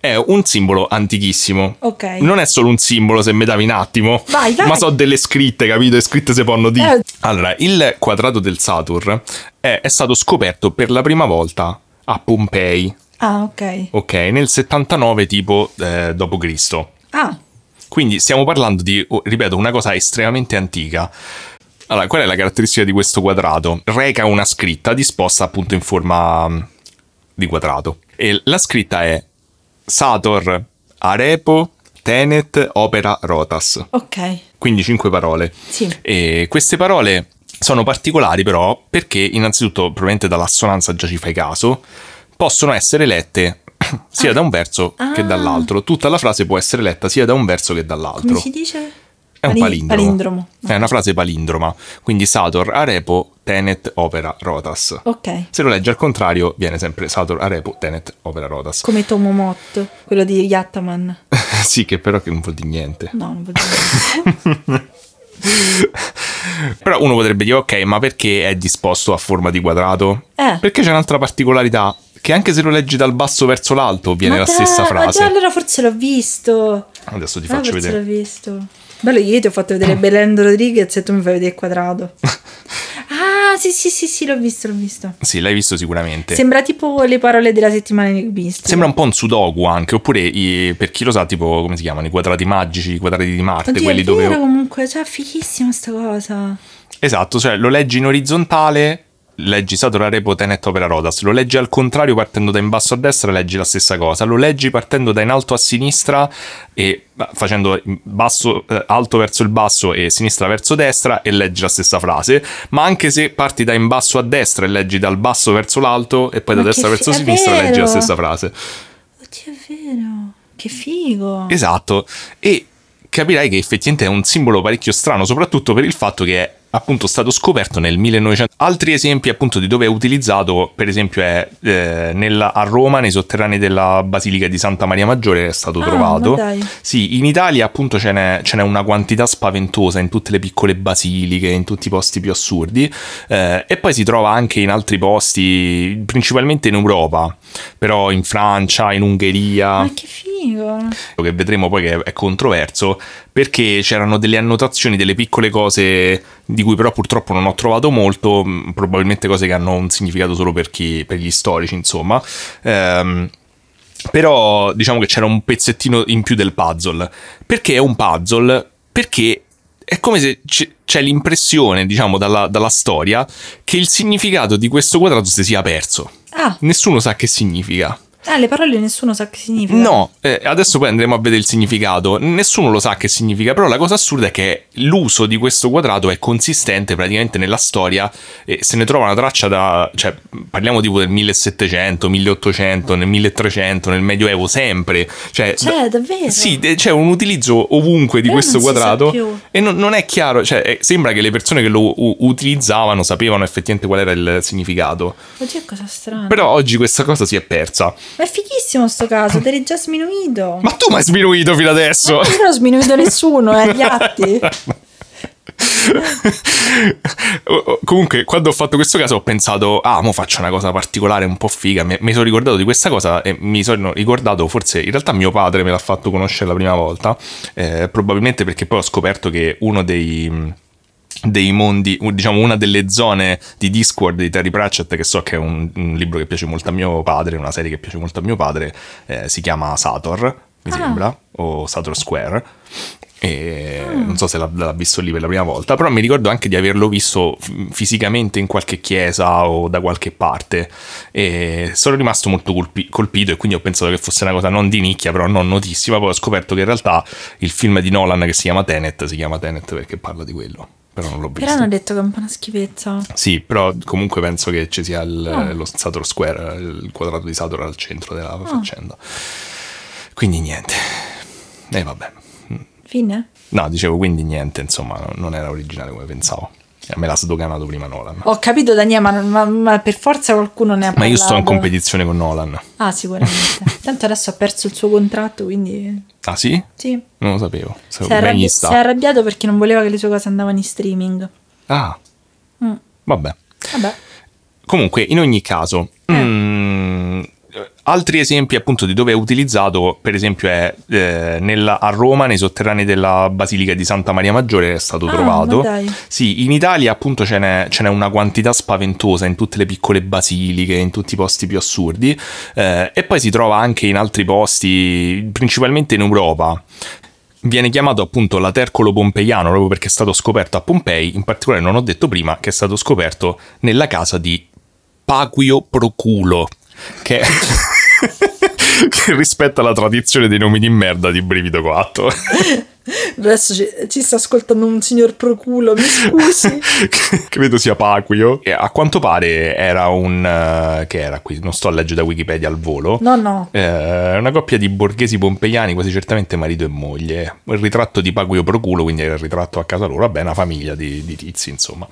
È un simbolo antichissimo. ok. Non è solo un simbolo, se mi davi un attimo. Vai, vai. Ma so delle scritte, capito? Le scritte si possono dire. Eh. Allora, il quadrato del Saturn è, è stato scoperto per la prima volta a Pompei, Ah, ok. ok? Nel 79 tipo eh, d.C. Ah, Quindi stiamo parlando di, oh, ripeto, una cosa estremamente antica. Allora, qual è la caratteristica di questo quadrato? Reca una scritta disposta appunto in forma mm, di quadrato. E la scritta è Sator, Arepo, Tenet, Opera, Rotas. ok. Quindi cinque parole. Sì. E queste parole sono particolari però perché innanzitutto, probabilmente dall'assonanza già ci fai caso, possono essere lette <coughs> sia da un verso che Ah. dall'altro. Tutta la frase può essere letta sia da un verso che dall'altro. Come si dice? È un Pali- palindromo. palindromo. È una frase palindroma. Quindi Sator, Arepo, Tenet, Opera, Rotas. Ok. Se lo leggi al contrario, viene sempre Sator, Arepo, Tenet, Opera, Rotas. Come Tomomot, quello di Yattaman. <laughs> sì, che però che non vuol dire niente. No, non vuol dire niente. <laughs> Però uno potrebbe dire, ok, ma perché è disposto a forma di quadrato? Eh. Perché c'è un'altra particolarità, che anche se lo leggi dal basso verso l'alto viene Ma la dai, stessa Ma frase. già allora forse l'ho visto. Adesso ti Ah, faccio forse vedere. l'ho visto. Bello, io ti ho fatto vedere Belendo Rodriguez e tu mi fai vedere il quadrato. <laughs> ah, sì, sì, sì, sì, l'ho visto, l'ho visto. Sì, l'hai visto sicuramente. Sembra tipo le parole della settimana enigmistica. Sembra un po' un sudoku anche, oppure i- per chi lo sa, tipo come si chiamano? I quadrati magici, i quadrati di Marte, Oddio, quelli dove. vero comunque, cioè, fighissima sta cosa. Esatto, cioè lo leggi in orizzontale, leggi Sator Arepo Tenet Opera Rotas, lo leggi al contrario partendo da in basso a destra, leggi la stessa cosa, lo leggi partendo da in alto a sinistra e facendo basso, eh, alto verso il basso e sinistra verso destra e leggi la stessa frase, ma anche se parti da in basso a destra e leggi dal basso verso l'alto e poi Ma da destra verso fi- sinistra leggi la vero! stessa frase. Oddio, è vero. Che figo. Esatto, e capirai che effettivamente è un simbolo parecchio strano, soprattutto per il fatto che è appunto stato scoperto nel 1900. Altri esempi appunto di dove è utilizzato, per esempio è eh, nella- a Roma, nei sotterranei della Basilica di Santa Maria Maggiore è stato Ah, trovato. Sì, in Italia appunto ce n'è, ce n'è una quantità spaventosa in tutte le piccole basiliche, in tutti i posti più assurdi, eh, e poi si trova anche in altri posti, principalmente in Europa, però in Francia, in Ungheria Ma che figo. che vedremo poi che è controverso, perché c'erano delle annotazioni, delle piccole cose di cui però purtroppo non ho trovato molto, mh, probabilmente cose che hanno un significato solo per, chi, per gli storici, insomma. Ehm, però diciamo che c'era un pezzettino in più del puzzle. Perché è un puzzle? Perché è come se c'è l'impressione, diciamo, dalla, dalla storia, che il significato di questo quadrato si sia perso. Ah, Nessuno sa che significa. Ah, le parole nessuno sa che significa. No, eh, adesso poi andremo a vedere il significato. Nessuno lo sa che significa, però la cosa assurda è che l'uso di questo quadrato è consistente praticamente nella storia e se ne trova una traccia da... cioè parliamo tipo del 1700, 1800, nel 1300, nel Medioevo, sempre. Cioè, C'è, da- davvero? Sì, c'è un utilizzo ovunque di Però questo quadrato e non, non è chiaro, cioè eh, sembra che le persone che lo u- utilizzavano sapevano effettivamente qual era il significato. Oddio, cosa strana. Però oggi questa cosa si è persa. Ma è fighissimo sto caso, ti eri già sminuito. Ma tu mi hai sminuito fino adesso! Ma io non ho sminuito nessuno, eh, gli atti. <laughs> Comunque, quando ho fatto questo caso ho pensato, ah, mo faccio una cosa particolare, un po' figa. Mi, mi sono ricordato di questa cosa e mi sono ricordato, forse in realtà mio padre me l'ha fatto conoscere la prima volta, eh, probabilmente perché poi ho scoperto che uno dei dei mondi, diciamo una delle zone di Discord di Terry Pratchett, che so che è un, un libro che piace molto a mio padre, una serie che piace molto a mio padre, eh, si chiama Sator, mi ah. sembra, o Sator Square. E mm. non so se l'ha, l'ha, visto lì per la prima volta, però mi ricordo anche di averlo visto fisicamente in qualche chiesa o da qualche parte. E sono rimasto molto colpi- colpito e quindi ho pensato che fosse una cosa non di nicchia, però non notissima. Poi ho scoperto che in realtà il film di Nolan che si chiama Tenet si chiama Tenet perché parla di quello però non l'ho visto. Però hanno detto che è un po' una schifezza. Sì, però comunque penso che ci sia il, oh. lo Sator Square, il quadrato di Sator al centro della oh. faccenda. Quindi niente. E eh, vabbè. Fine? No, dicevo quindi niente, insomma, non era originale come pensavo. Me l'ha sdoganato prima Nolan. Ho capito Daniele, ma, ma, ma, per forza qualcuno ne ha parlato. Ma io sto in competizione con Nolan. Ah, sicuramente. <laughs> Tanto adesso ha perso il suo contratto, quindi... Ah sì? Sì. Non lo sapevo. Si è, arrabbi- si è, arrabbiato perché non voleva che le sue cose andavano in streaming. Ah. Mm. Vabbè. Vabbè. Comunque, in ogni caso... Eh. Mm, Altri esempi appunto di dove è utilizzato, per esempio, è eh, nella, a Roma, nei sotterranei della Basilica di Santa Maria Maggiore, è stato ah, trovato. Sì, in Italia appunto ce n'è, ce n'è, una quantità spaventosa in tutte le piccole basiliche, in tutti i posti più assurdi, eh, e poi si trova anche in altri posti, principalmente in Europa viene chiamato appunto latercolo pompeiano proprio perché è stato scoperto a Pompei, in particolare non ho detto prima che è stato scoperto nella casa di Paquio Proculo, che <laughs> <laughs> <laughs> che rispetta la tradizione dei nomi di merda di Brivido 4. <laughs> Adesso ci, ci, sta ascoltando un signor Proculo, mi scusi. <laughs> Credo sia Paquio. E a quanto pare era un... Uh, che era qui? Non sto a leggere da Wikipedia al volo. No, no. Eh, una coppia di borghesi pompeiani, quasi certamente marito e moglie. Il ritratto di Paquio Proculo, quindi era il ritratto a casa loro. Vabbè, una famiglia di, di tizi, insomma.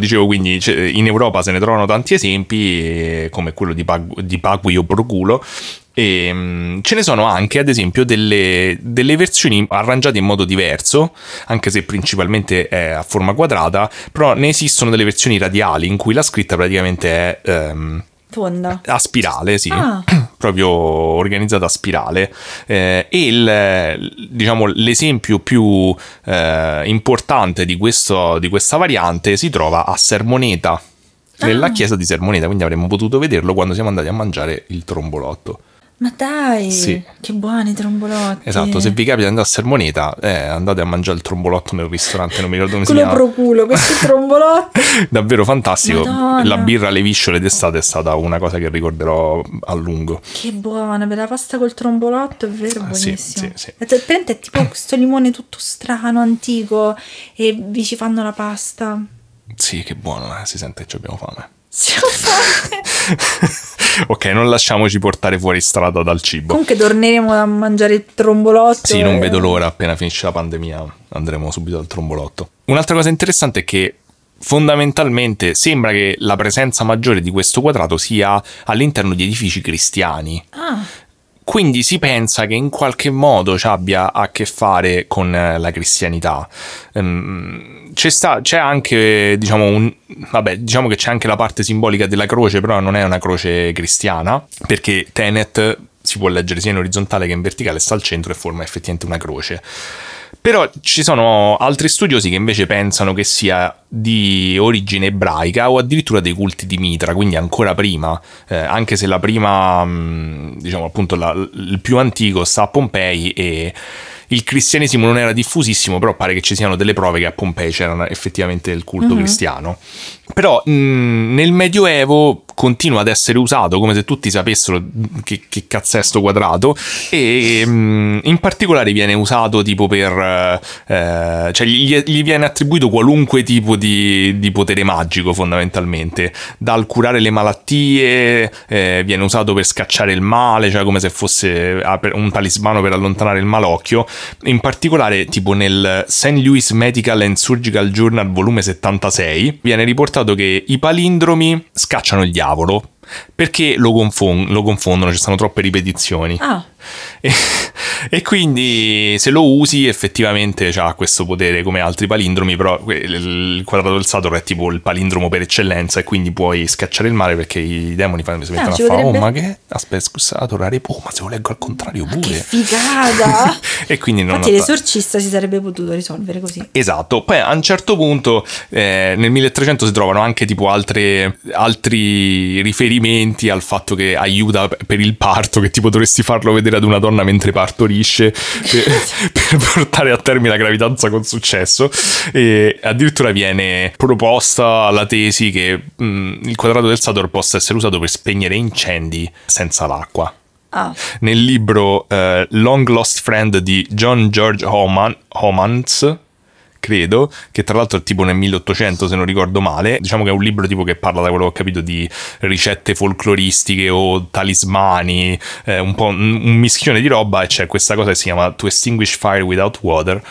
Dicevo quindi in Europa se ne trovano tanti esempi come quello di, Pag- di Paguio Proculo e um, ce ne sono anche ad esempio delle, delle, versioni arrangiate in modo diverso anche se principalmente è a forma quadrata però ne esistono delle versioni radiali in cui la scritta praticamente è um, Fonda. A spirale, sì. Ah. <clears throat> Proprio organizzata a spirale. Eh, e il, diciamo, l'esempio più eh, importante di, questo, di, questa variante si trova a Sermoneta, nella ah. chiesa di Sermoneta, quindi avremmo potuto vederlo quando siamo andati a mangiare il trombolotto. Ma dai, sì. che buoni i trombolotti. Esatto, se vi capita di andare a Sermoneta, eh, andate a mangiare il trombolotto nel ristorante, non mi ricordo come si chiama. Quello proculo, questi trombolotti. <laughs> Davvero fantastico. Madonna. La birra alle visciole d'estate è stata una cosa che ricorderò a lungo. Che buona, per la pasta col trombolotto, è vero, buonissimo. Sì, sì, sì. Prende è tipo <coughs> questo limone tutto strano, antico, e vi ci fanno la pasta. Sì, che buono, eh? si sente che abbiamo fame. Siamo <laughs> fame. ok, non lasciamoci portare fuori strada dal cibo. Comunque torneremo a mangiare il trombolotto. Sì, e... non vedo l'ora, appena finisce la pandemia andremo subito al trombolotto. Un'altra cosa interessante è che fondamentalmente sembra che la presenza maggiore di questo quadrato sia all'interno di edifici cristiani. Ah. Quindi si pensa che in qualche modo ci abbia a che fare con eh, la cristianità. Um, c'è, sta, c'è, anche, diciamo, un, vabbè, diciamo che c'è anche la parte simbolica della croce, però non è una croce cristiana, perché Tenet si può leggere sia in orizzontale che in verticale, sta al centro e forma effettivamente una croce. Però ci sono altri studiosi che invece pensano che sia di origine ebraica o addirittura dei culti di Mitra, quindi ancora prima, eh, anche se la prima, mm, diciamo appunto la, il più antico sta a Pompei e il cristianesimo non era diffusissimo, però pare che ci siano delle prove che a Pompei c'era effettivamente il culto uh-huh. cristiano. Però mh, mm, nel Medioevo continua ad essere usato come se tutti sapessero che, che cazzo è sto quadrato e mh, mm, in particolare viene usato tipo per eh, cioè gli, gli, viene attribuito qualunque tipo di, di, potere magico fondamentalmente dal curare le malattie eh, viene usato per scacciare il male cioè come se fosse ah, un talismano per allontanare il malocchio in particolare tipo nel St. Louis Medical and Surgical Journal volume 76 viene riportato che i palindromi scacciano il diavolo Perché lo, confon- lo confondono, ci stanno troppe ripetizioni. Ah, <laughs> E, e quindi se lo usi effettivamente ha questo potere come altri palindromi, però il quadrato del Saturn è tipo il palindromo per eccellenza e quindi puoi scacciare il male perché i demoni fanno, si mettono ci a fare, oh ma che? Aspetta, scusa, Saturn, Repo, oh, ma se lo leggo al contrario pure. che figata! <laughs> e quindi non Infatti l'esorcista si sarebbe potuto risolvere così. Esatto, poi a un certo punto eh, nel 1300 si trovano anche tipo altre, altri riferimenti al fatto che aiuta per il parto, che tipo dovresti farlo vedere ad una donna mentre partorisce per, <laughs> per portare a termine la gravidanza con successo. E addirittura viene proposta la tesi che mh, il quadrato del Saturn possa essere usato per spegnere incendi senza l'acqua. Ah, nel libro eh, Long Lost Friend di John George Homan, Homans, credo, che tra l'altro è tipo nel 1800 se non ricordo male, diciamo che è un libro tipo che parla da quello che ho capito di ricette folcloristiche o talismani, eh, un po' un, un mischione di roba e c'è questa cosa che si chiama To Extinguish Fire Without Water.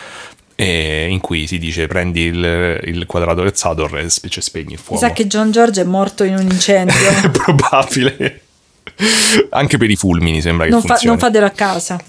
in cui si dice prendi il, il quadrato del Saturn e cioè, spegni il mi fuoco. sa che John George è morto in un incendio. <laughs> è probabile. Anche per i fulmini sembra che non, fa- funzioni. non fatelo a casa.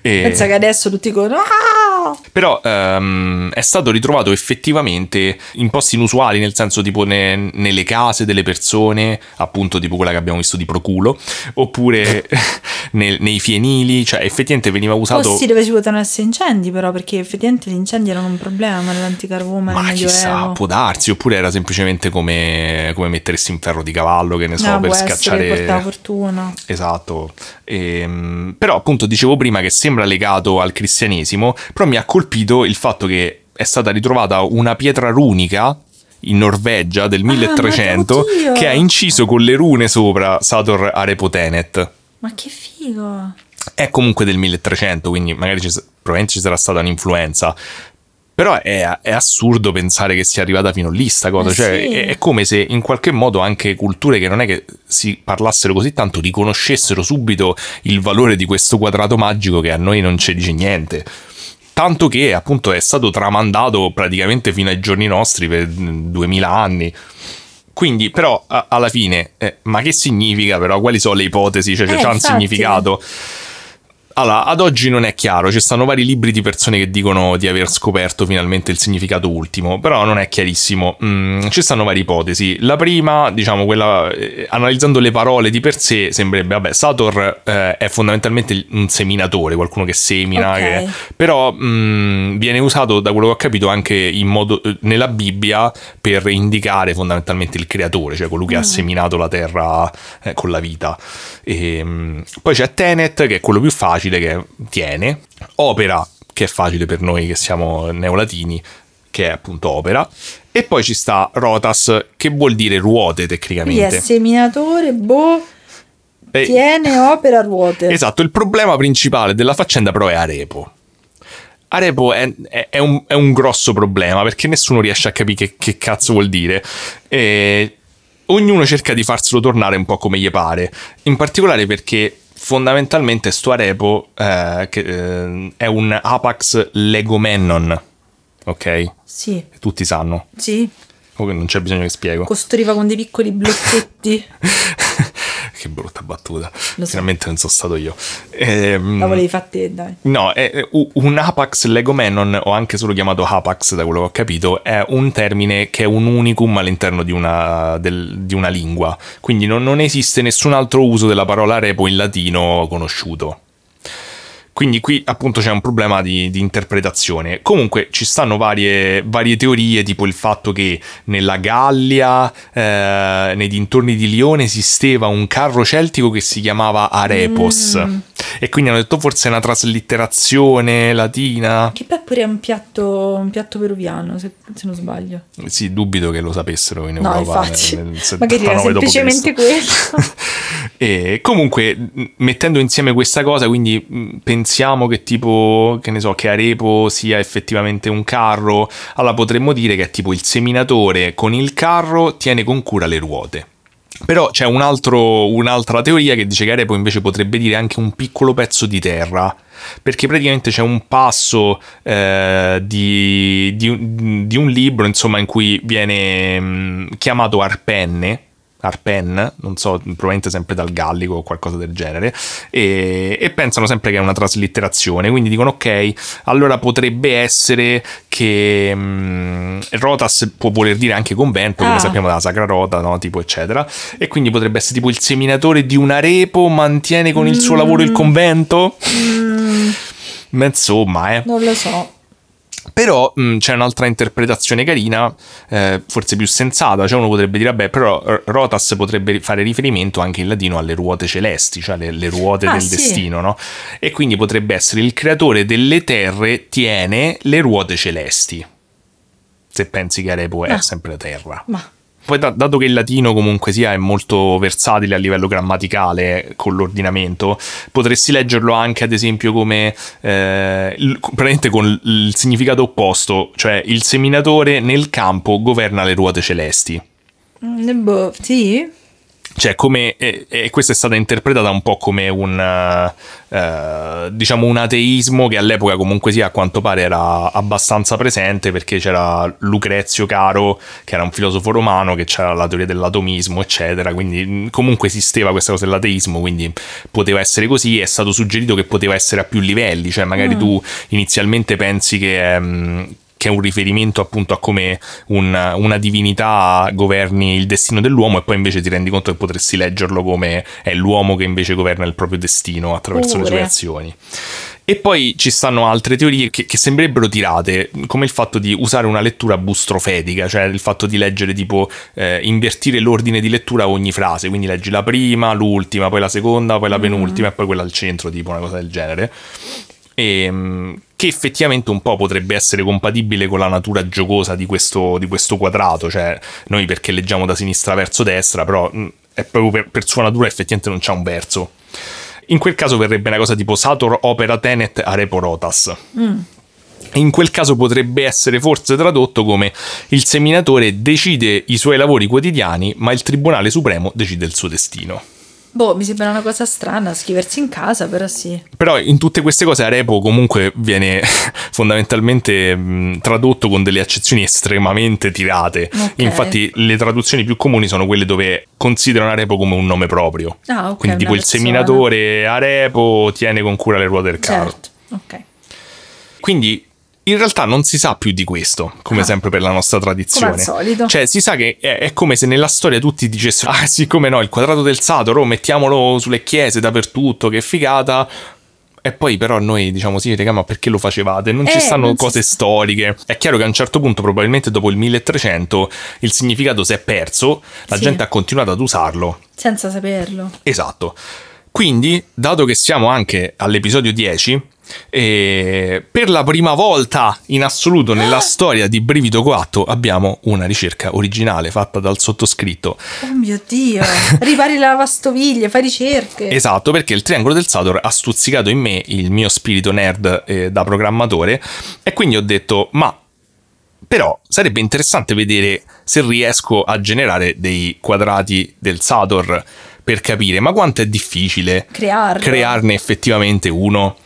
E- Pensa che adesso tutti dicono "Ah!" Però ehm, è stato ritrovato effettivamente in posti inusuali, nel senso tipo ne- nelle case delle persone, appunto tipo quella che abbiamo visto di Proculo, oppure <laughs> nel- nei fienili, cioè effettivamente veniva usato... Posti dove ci potevano essere incendi, però, perché effettivamente gli incendi erano un problema nell'antica Roma, nel Ma chissà, Medioevo. può darsi, oppure era semplicemente come, come mettersi in ferro di cavallo, che ne so, No, per può essere scacciare... che portava fortuna. Esatto, Ehm, però appunto dicevo prima che sembra legato al cristianesimo, però mi ha colpito il fatto che è stata ritrovata una pietra runica in Norvegia del 1300 Ah, che ha inciso con le rune sopra Sator Arepotenet. Ma che figo! È comunque del 1300, quindi magari ci, probabilmente ci sarà stata un'influenza. Però è, è assurdo pensare che sia arrivata fino lì sta cosa. Eh cioè, sì. è, è come se in qualche modo anche culture che non è che si parlassero così tanto riconoscessero subito il valore di questo quadrato magico che a noi non ci dice niente. Tanto che appunto è stato tramandato praticamente fino ai giorni nostri per mm, 2000 anni. Quindi, però, a- alla fine, eh, ma che significa però? Quali sono le ipotesi? Cioè, Eh, c'ha un infatti. significato? Allora, ad oggi non è chiaro, ci stanno vari libri di persone che dicono di aver scoperto finalmente il significato ultimo, però non è chiarissimo. Mm, ci stanno varie ipotesi. La prima, diciamo, quella eh, analizzando le parole di per sé, sembrerebbe, vabbè, Sator eh, è fondamentalmente un seminatore, qualcuno che semina, Ok. che- però mm, viene usato, da quello che ho capito, anche in modo, eh, nella Bibbia per indicare fondamentalmente il creatore, cioè colui che ha seminato la terra eh, con la vita. E, mm, poi c'è Tenet, che è quello più facile, che tiene. Opera, che è facile per noi che siamo neolatini, che è appunto opera. E poi ci sta Rotas, che vuol dire ruote Quindi è tecnicamente. seminatore, boh, E- tiene, opera, ruote. Esatto, il problema principale della faccenda però è Arepo. Arepo è, è- è un, è un grosso problema perché nessuno riesce a capire che, che cazzo vuol dire. E ognuno cerca di farselo tornare un po' come gli pare. In particolare perché fondamentalmente sto Arepo eh, che, eh, è un Apax Legomenon. Ok? Sì, Tutti sanno. sì, Comunque non c'è bisogno che spiego. costruiva con dei piccoli blocchetti. <laughs> che brutta battuta. So. Finalmente non sono stato io. Ehm, La volevi fare te, dai. No, è, un Apax Legomenon, o anche solo chiamato Apax da quello che ho capito, è un termine che è un unicum all'interno di una, del- di una lingua. Quindi non, non esiste nessun altro uso della parola repo in latino conosciuto. Quindi qui appunto c'è un problema di, di interpretazione. Comunque ci stanno varie, varie teorie, tipo il fatto che nella Gallia, eh, nei dintorni di Lione, esisteva un carro celtico che si chiamava Arepos. E quindi hanno detto forse è una traslitterazione latina. Che poi pure è un piatto, un piatto peruviano, se, se non sbaglio. Sì, dubito che lo sapessero in No, Europa. infatti. nel- nel Magari era 79 semplicemente d.C. quello. <laughs> E comunque, mettendo insieme questa cosa, quindi mh, pensiamo che tipo, che ne so, che Arepo sia effettivamente un carro, allora potremmo dire che è tipo il seminatore con il carro tiene con cura le ruote. Però c'è un altro- un'altra teoria che dice che Arepo invece potrebbe dire anche un piccolo pezzo di terra. Perché praticamente c'è un passo eh, di, di di un libro, insomma, in cui viene mh, chiamato Arpenne. Arpen, non so, probabilmente sempre dal gallico o qualcosa del genere, e, e, pensano sempre che è una traslitterazione, quindi dicono ok, allora potrebbe essere che mh, Rotas può voler dire anche convento, come ah. sappiamo dalla Sacra Rota, no? tipo eccetera, e quindi potrebbe essere tipo il seminatore di un arepo mantiene con il suo lavoro il mm. convento? Mm. Ma insomma, eh. Non lo so. Però mh, c'è un'altra interpretazione carina, eh, forse più sensata, cioè uno potrebbe dire, vabbè, però Rotas potrebbe fare riferimento anche in latino alle ruote celesti, cioè le, le ruote ah, del sì. destino, no? E quindi potrebbe essere il creatore delle terre tiene le ruote celesti. Se pensi che Arepo è sempre terra. Ma poi, da, dato che il latino comunque sia è molto versatile a livello grammaticale con l'ordinamento, potresti leggerlo anche, ad esempio, come eh, praticamente con il significato opposto, cioè il seminatore nel campo governa le ruote celesti. Mm, boh, sì. Cioè, come, e, e, questa è stata interpretata un po' come un, uh, uh, diciamo un ateismo che all'epoca comunque sia a quanto pare era abbastanza presente perché c'era Lucrezio Caro, che era un filosofo romano, che c'era la teoria dell'atomismo, eccetera, quindi comunque esisteva questa cosa dell'ateismo, quindi poteva essere così, è stato suggerito che poteva essere a più livelli, cioè magari mm. tu inizialmente pensi che, um, che è un riferimento appunto a come un, una divinità governi il destino dell'uomo e poi invece ti rendi conto che potresti leggerlo come è l'uomo che invece governa il proprio destino attraverso Pure. le sue azioni. E poi ci stanno altre teorie che, che, sembrerebbero tirate, come il fatto di usare una lettura bustrofetica, cioè il fatto di leggere tipo eh, invertire l'ordine di lettura a ogni frase, quindi leggi la prima, l'ultima, poi la seconda, poi la mm. penultima mm. e poi quella al centro, tipo una cosa del genere. E, ehm, che effettivamente un po' potrebbe essere compatibile con la natura giocosa di questo, di questo quadrato, cioè noi perché leggiamo da sinistra verso destra, però mm, è proprio per, per sua natura effettivamente non c'è un verso. In quel caso verrebbe una cosa tipo Sator opera tenet a repo rotas. Mm. In quel caso potrebbe essere forse tradotto come il seminatore decide i suoi lavori quotidiani, ma il Tribunale Supremo decide il suo destino. Boh, mi sembra una cosa strana scriversi in casa, però sì. Però in tutte queste cose Arepo comunque viene <laughs> fondamentalmente mh, tradotto con delle accezioni estremamente tirate. Okay. Infatti le traduzioni più comuni sono quelle dove considerano Arepo come un nome proprio. Ah, ok. Quindi tipo il seminatore Arepo tiene con cura le ruote del carro. Certo, ok. Quindi in realtà non si sa più di questo, come ah, sempre per la nostra tradizione. Come al solito. Cioè, si sa che è, è, come se nella storia tutti dicessero: Ah, sì, come no, il quadrato del Satoro, mettiamolo sulle chiese dappertutto, che figata. E poi però noi diciamo sì, raga, ma perché lo facevate? Non eh, ci stanno non cose si... storiche. È chiaro che a un certo punto, probabilmente dopo il 1300, il significato si è perso, la sì. gente ha continuato ad usarlo. Senza saperlo. Esatto. Quindi, dato che siamo anche all'episodio 10, e per la prima volta in assoluto nella ah! storia di Brivido 4 abbiamo una ricerca originale fatta dal sottoscritto. Oh mio Dio, ripari la lavastoviglie, fai ricerche. Esatto, perché il triangolo del Sator ha stuzzicato in me il mio spirito nerd eh, da programmatore e quindi ho detto, ma però sarebbe interessante vedere se riesco a generare dei quadrati del Sator per capire ma quanto è difficile Crearlo. crearne effettivamente uno.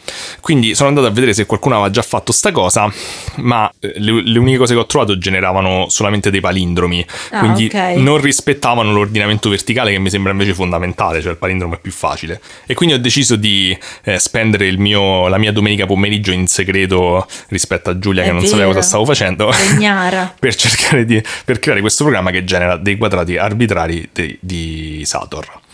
Quindi sono andato a vedere se qualcuno aveva già fatto sta cosa, ma eh, le, le uniche cose che ho trovato generavano solamente dei palindromi, ah, quindi okay. non rispettavano l'ordinamento verticale che mi sembra invece fondamentale, cioè il palindromo è più facile. E quindi ho deciso di eh, spendere mio, la mia domenica pomeriggio in segreto rispetto a Giulia è che non sapeva cosa stavo facendo, <laughs> per cercare di per creare questo programma che genera dei quadrati arbitrari di, di Sator.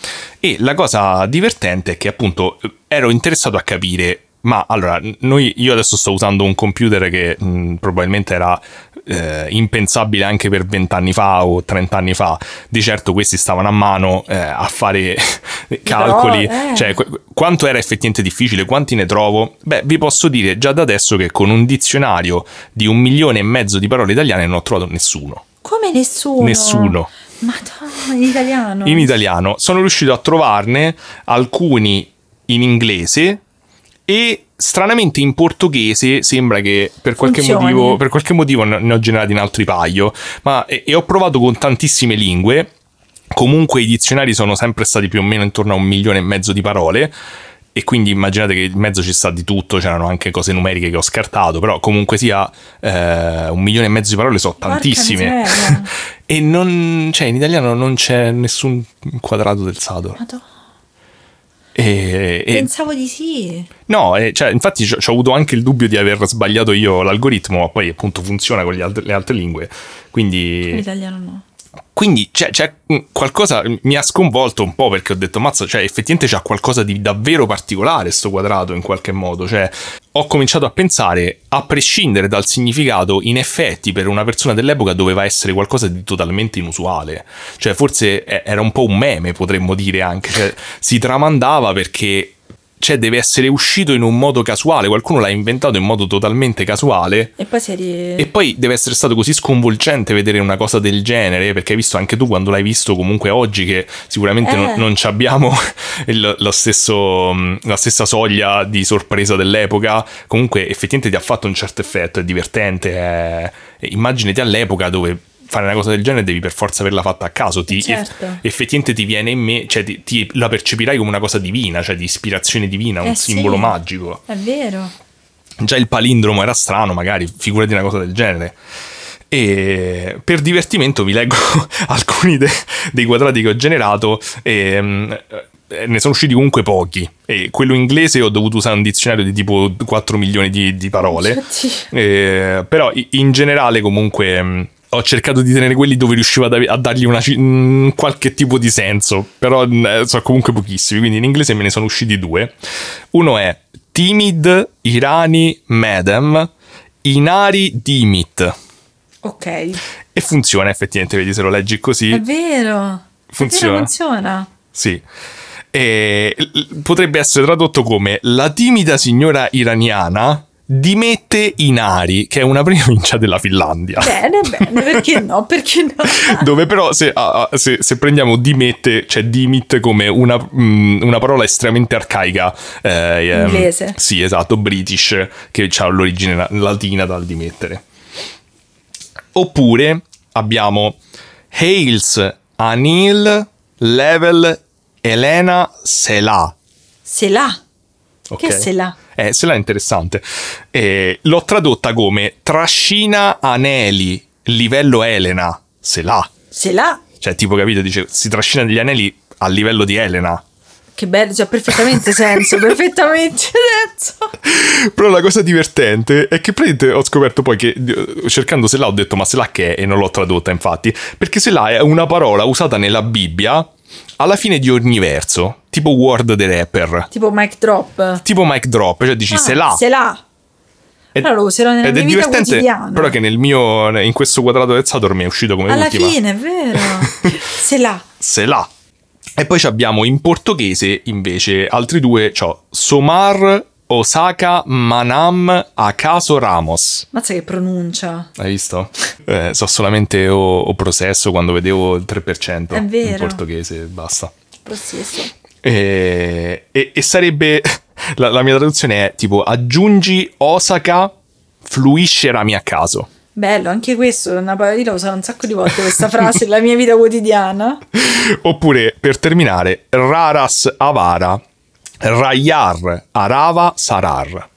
E la cosa divertente è che appunto ero interessato a capire ma allora, noi, io adesso sto usando un computer che mh, probabilmente era eh, impensabile anche per vent'anni fa o trent'anni fa. Di certo questi stavano a mano eh, a fare <laughs> calcoli. Però, eh. Cioè, qu- quanto era effettivamente difficile, quanti ne trovo? Beh, vi posso dire già da adesso che con un dizionario di un milione e mezzo di parole italiane non ho trovato nessuno. Come nessuno? Nessuno. Madonna, in italiano. In italiano. Sono riuscito a trovarne alcuni in inglese e stranamente in portoghese sembra che per qualche, motivo, per qualche motivo, ne ho generati un altro paio, ma e, e ho provato con tantissime lingue. Comunque i dizionari sono sempre stati più o meno intorno a un milione e mezzo di parole e quindi immaginate che in mezzo ci sta di tutto, c'erano anche cose numeriche che ho scartato, però comunque sia eh, un milione e mezzo di parole sono tantissime. <laughs> e non, cioè in italiano non c'è nessun quadrato del Sador. Madonna, E, e- pensavo di sì. no, e, cioè, infatti ho avuto anche il dubbio di aver sbagliato io l'algoritmo, ma poi appunto funziona con alt- le altre lingue. Quindi L'italiano no. Quindi c'è, c'è qualcosa, mi ha sconvolto un po' perché ho detto, mazza, cioè effettivamente c'è qualcosa di davvero particolare sto quadrato in qualche modo, cioè ho cominciato a pensare, a prescindere dal significato, in effetti per una persona dell'epoca doveva essere qualcosa di totalmente inusuale, cioè forse eh, era un po' un meme potremmo dire anche, cioè si tramandava perché... Cioè, deve essere uscito in un modo casuale. Qualcuno l'ha inventato in modo totalmente casuale. E poi ri... E poi deve essere stato così sconvolgente vedere una cosa del genere, perché hai visto anche tu quando l'hai visto comunque oggi che sicuramente non, Eh. non ci abbiamo <laughs> il- lo stesso, mh, la stessa soglia di sorpresa dell'epoca, comunque effettivamente ti ha fatto un certo effetto, è divertente, è... immaginati all'epoca dove fare una cosa del genere devi per forza averla fatta a caso, ti, Certo. effettivamente ti viene in me, cioè ti, ti- la percepirai come una cosa divina, cioè di ispirazione divina, un Eh sì. simbolo magico. È vero. Già il palindromo era strano, magari, figurati una cosa del genere. E per divertimento vi leggo <laughs> alcuni de- dei quadrati che ho generato. E, mm, eh, ne sono usciti comunque pochi. E quello inglese ho dovuto usare un dizionario di tipo 4 milioni di, di parole. Eh, però in generale comunque mh, ho cercato di tenere quelli dove riuscivo a dargli una mh, qualche tipo di senso, però mh, eh, sono comunque pochissimi, quindi in inglese me ne sono usciti due. Uno è Timid Irani Madam Inari Dimit Ok. e funziona effettivamente, vedi se lo leggi così. È vero. Funziona. È vero, funziona. Sì. E potrebbe essere tradotto come la timida signora iraniana dimette Inari, che è una provincia della Finlandia. Bene, bene, perché no? Perché no? <laughs> Dove però se, ah, se- se prendiamo dimette, cioè dimit come una, mm, una parola estremamente arcaica. eh, ehm, Inglese. sì, esatto, british, che ha l'origine la- latina dal dimettere. Oppure abbiamo Hales, Anil, Level, Elena, Selah. Se l'ha. ok? Che se l'ha? Eh, se l'ha interessante. Eh, l'ho tradotta come trascina aneli, livello Elena, se l'ha. Se l'ha. Cioè, tipo, capito, dice, si trascina degli anelli a livello di Elena. Che bello, c'ha perfettamente <laughs> senso, perfettamente senso. Però la cosa divertente è che praticamente ho scoperto poi che eh, cercando se l'ha ho detto ma se l'ha che è e non l'ho tradotta infatti perché se l'ha è una parola usata nella Bibbia alla fine di ogni verso tipo Word the Rapper Tipo mic drop. tipo mic drop cioè dici Ah, se l'ha Se l'ha. Ed- Allora lo userò nella ed è divertente quotidiana. però che nel mio in questo quadrato del Saturn mi è uscito come Alla ultima fine, è vero. <laughs> Se l'ha. se l'ha e poi abbiamo in portoghese invece altri due c'ho Somar Osaka Manam Acaso Ramos Mazza che pronuncia. Hai visto? Eh, so solamente o, o processo quando vedevo il 3% È vero. in portoghese, basta. Processo. E, e- e sarebbe <laughs> la, la mia traduzione è tipo aggiungi Osaka fluisce rami a caso. Bello, anche questo, una parola l'ho usata un sacco di volte questa frase nella mia vita quotidiana. <laughs> Oppure per terminare raras avara rayar arava sarar.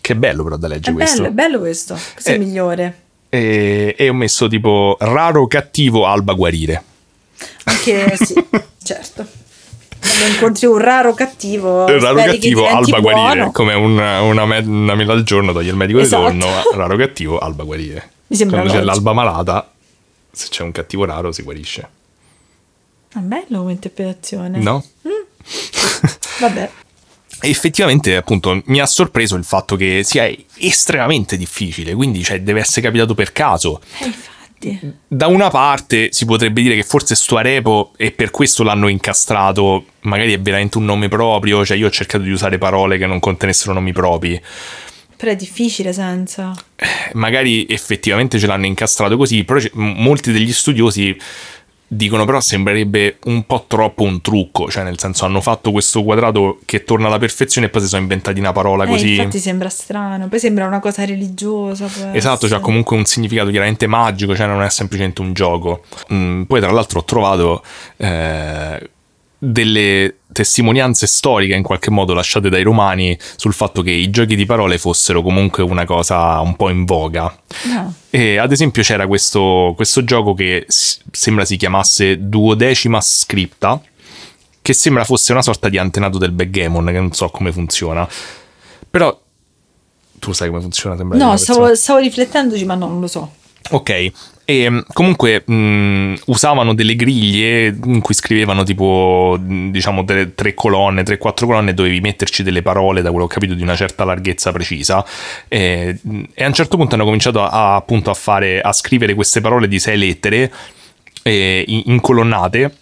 Che bello però da È leggere questo. bello, è bello questo. Questo è Eh. il migliore. E, e ho messo tipo raro cattivo alba guarire. Anche <laughs> sì, certo. Quando incontri un raro cattivo, raro cattivo alba guarire buono. come una, una, me- una mela al giorno toglie il medico Esatto. di torno raro cattivo alba guarire Mi sembra quando c'è l'alba malata se c'è un cattivo raro si guarisce È bello come interpretazione. no? Vabbè. Effettivamente appunto mi ha sorpreso il fatto che sia estremamente difficile quindi cioè, deve essere capitato per caso Eh, infatti. da una parte si potrebbe dire che forse sto arepo e per questo l'hanno incastrato magari è veramente un nome proprio cioè io ho cercato di usare parole che non contenessero nomi propri Però è difficile senza. magari effettivamente ce l'hanno incastrato così, però molti degli studiosi dicono però sembrerebbe un po' troppo un trucco, cioè nel senso hanno fatto questo quadrato che torna alla perfezione e poi si sono inventati una parola Eh, così. infatti sembra strano. Poi sembra una cosa religiosa. Esatto, essere. c'ha comunque un significato chiaramente magico, cioè non è semplicemente un gioco. Mm, poi tra l'altro ho trovato eh, delle testimonianze storiche in qualche modo lasciate dai romani sul fatto che i giochi di parole fossero comunque una cosa un po' in voga. No. E ad esempio c'era questo, questo gioco che s- sembra si chiamasse Duodecima Scripta, che sembra fosse una sorta di antenato del backgammon, che non so come funziona. Però tu sai come funziona, sembra No, stavo, stavo riflettendoci, ma no, non lo so. Ok, e mh, comunque mh, usavano delle griglie in cui scrivevano tipo, mh, diciamo, delle tre colonne, tre, quattro colonne, dovevi metterci delle parole, da quello che ho capito, di una certa larghezza precisa. E, e a un certo punto hanno cominciato a, appunto a fare, a scrivere queste parole di sei lettere eh, in, in colonnate.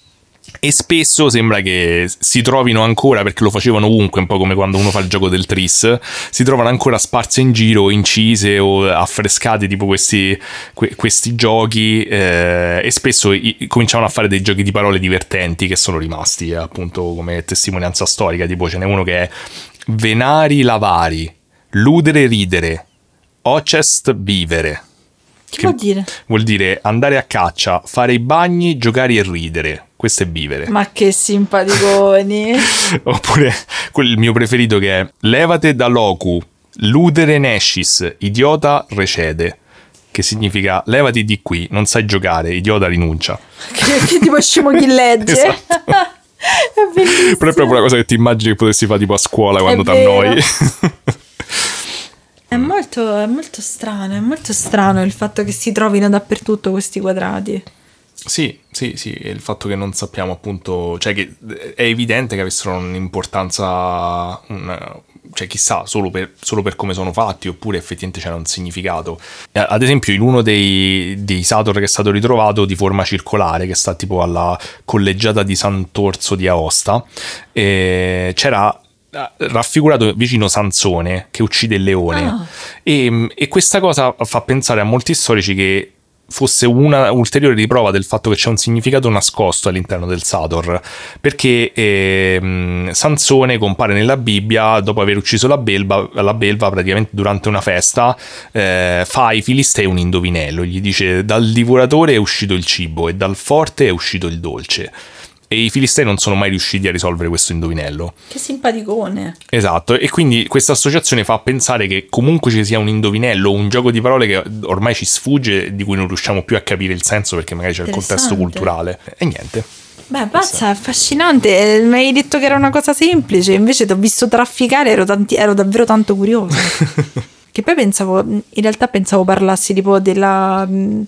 E spesso sembra che si trovino ancora, perché lo facevano ovunque, un po' come quando uno fa il gioco del tris, si trovano ancora sparse in giro, incise o affrescate, tipo questi, que- questi giochi, eh, e spesso i- cominciavano a fare dei giochi di parole divertenti che sono rimasti eh, appunto come testimonianza storica, tipo ce n'è uno che è Venari lavari, ludere ridere, ocest vivere. Che vuol dire? Vuol dire andare a caccia, fare i bagni, giocare e ridere. Questo è vivere. Ma che simpaticoni. <laughs> Oppure quel il mio preferito che è levate da locu, ludere nescis, idiota recede. Che significa levati di qui, non sai giocare, idiota rinuncia. che, che tipo scemo chi legge. <laughs> Esatto. <laughs> è bellissimo. Però è proprio una cosa che ti immagini che potessi fare tipo a scuola quando ti annoi. È molto, è molto strano, è molto strano il fatto che si trovino dappertutto questi quadrati. Sì, sì, sì, e il fatto che non sappiamo appunto, cioè che è evidente che avessero un'importanza, un- cioè chissà, solo per, solo per come sono fatti oppure effettivamente c'era un significato. Eh, Ad esempio in uno dei, dei Sator che è stato ritrovato di forma circolare, che sta tipo alla collegiata di Sant'Orso di Aosta, eh, c'era eh, raffigurato vicino Sansone che uccide il leone. Ah. E, e questa cosa fa pensare a molti storici che fosse una ulteriore riprova del fatto che c'è un significato nascosto all'interno del Sator, perché ehm, Sansone compare nella Bibbia dopo aver ucciso la belva, la belva praticamente durante una festa, eh, fa ai filistei un indovinello, gli dice dal divoratore è uscito il cibo e dal forte è uscito il dolce. E i filistei non sono mai riusciti a risolvere questo indovinello. Che simpaticone. Esatto, e quindi questa associazione fa pensare che comunque ci sia un indovinello, un gioco di parole che ormai ci sfugge, di cui non riusciamo più a capire il senso perché magari c'è il contesto culturale. E niente. Beh, pazza, affascinante. Eh, Mi hai detto che era una cosa semplice, invece ti ho visto trafficare, ero, tanti- ero davvero tanto curiosa. <laughs> che poi pensavo, in realtà pensavo parlassi tipo della... mh,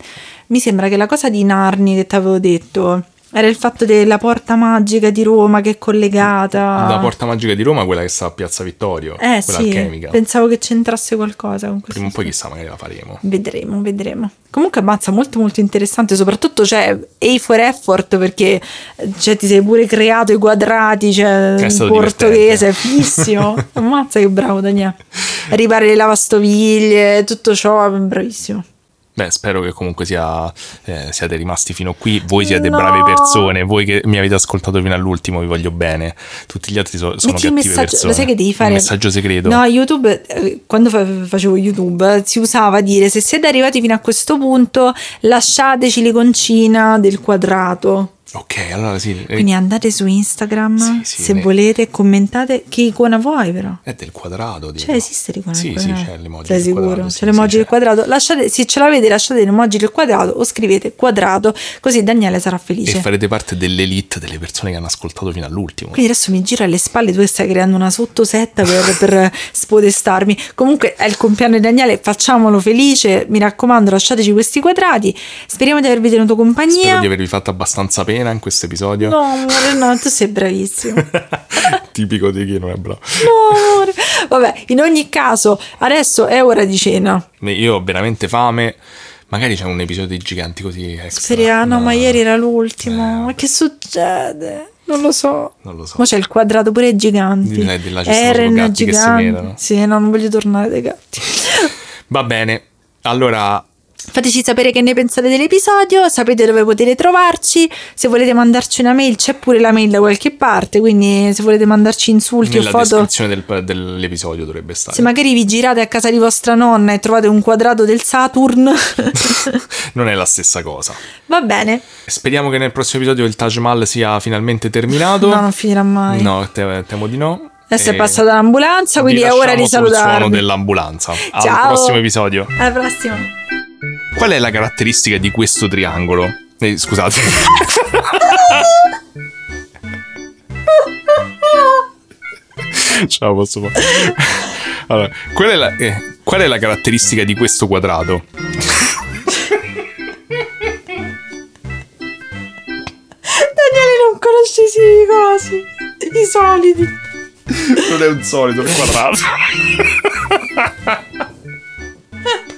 Mi sembra che la cosa di Narni che ti avevo detto era il fatto della porta magica di Roma che è collegata. La porta magica di Roma, quella che sta a Piazza Vittorio. Eh quella sì, alchemica. pensavo che c'entrasse qualcosa con questo. Prima o poi chissà, magari la faremo. Vedremo, vedremo. Comunque ammazza molto molto interessante, soprattutto c'è A for effort perché cioè, ti sei pure creato i quadrati, cioè in portoghese, è fighissimo. <laughs> ammazza che bravo Daniele. Ripare le lavastoviglie, tutto ciò, bravissimo. Beh, spero che comunque sia, eh, siate rimasti fino qui. Voi siete No. brave persone, voi che mi avete ascoltato fino all'ultimo, vi voglio bene. Tutti gli altri so- sono Metti cattive messaggio, persone. lo sai che devi fare? Un messaggio segreto. No, YouTube, eh, quando fa- facevo YouTube, eh, si usava dire se siete arrivati fino a questo punto, lasciateci l'iconcina del quadrato. Ok, allora sì. eh, Quindi andate su Instagram Sì, sì, se ne- volete, commentate che icona vuoi però. È del quadrato. Tipo. Cioè esiste l'icona Sì, del sì, quadrato? c'è l'emoji Sei del sicuro? quadrato, c'è sì, l'emoji sì, del c'è. quadrato. Lasciate, se ce l'avete lasciate l'emoji del quadrato o scrivete quadrato così Daniele sarà E felice. farete parte dell'elite delle persone che hanno ascoltato fino all'ultimo. Quindi adesso mi gira alle spalle, tu stai creando una sottosetta per, <laughs> per spodestarmi. Comunque è il compleanno di Daniele, facciamolo felice. Mi raccomando, lasciateci questi quadrati. Speriamo di avervi tenuto compagnia. Spero di avervi fatto abbastanza pena in questo episodio. No, amore, no, tu sei bravissimo. <laughs> Tipico di chi non è bravo. No, amore. Vabbè, in ogni caso, adesso è ora di cena. Io ho veramente fame. Magari c'è un episodio di giganti così extra. Speriamo, No, ma ieri era l'ultimo. Eh, ma che succede? Non lo so. Non lo so. Ma c'è il quadrato pure ai giganti. Di là di là ci stanno Eren solo gatti che si giganti. menano. Sì, no, non voglio tornare dai gatti. Va bene. Allora, Fateci sapere che ne pensate dell'episodio, sapete dove potete trovarci, se volete mandarci una mail c'è pure la mail da qualche parte, quindi se volete mandarci insulti Nella o foto, descrizione del- dell'episodio dovrebbe stare. se magari vi girate a casa di vostra nonna e trovate un quadrato del Saturn, <laughs> Non è la stessa cosa. va bene, Speriamo che nel prossimo episodio il Taj Mahal sia finalmente terminato. no non finirà mai. No, te- temo di no. Adesso è E passata l'ambulanza, quindi è ora di lasciamo sul suono salutarvi. dell'ambulanza. Al Ciao. prossimo episodio. Alla prossima. Qual è la caratteristica di questo triangolo? Eh, scusate. <laughs> Ciao, posso fare. Allora, qual è, la, eh, qual è la caratteristica di questo quadrato? Daniele non conoscesi i cosi, i solidi. Non è un solito, è un quadrato. <laughs>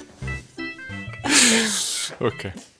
<laughs> ok.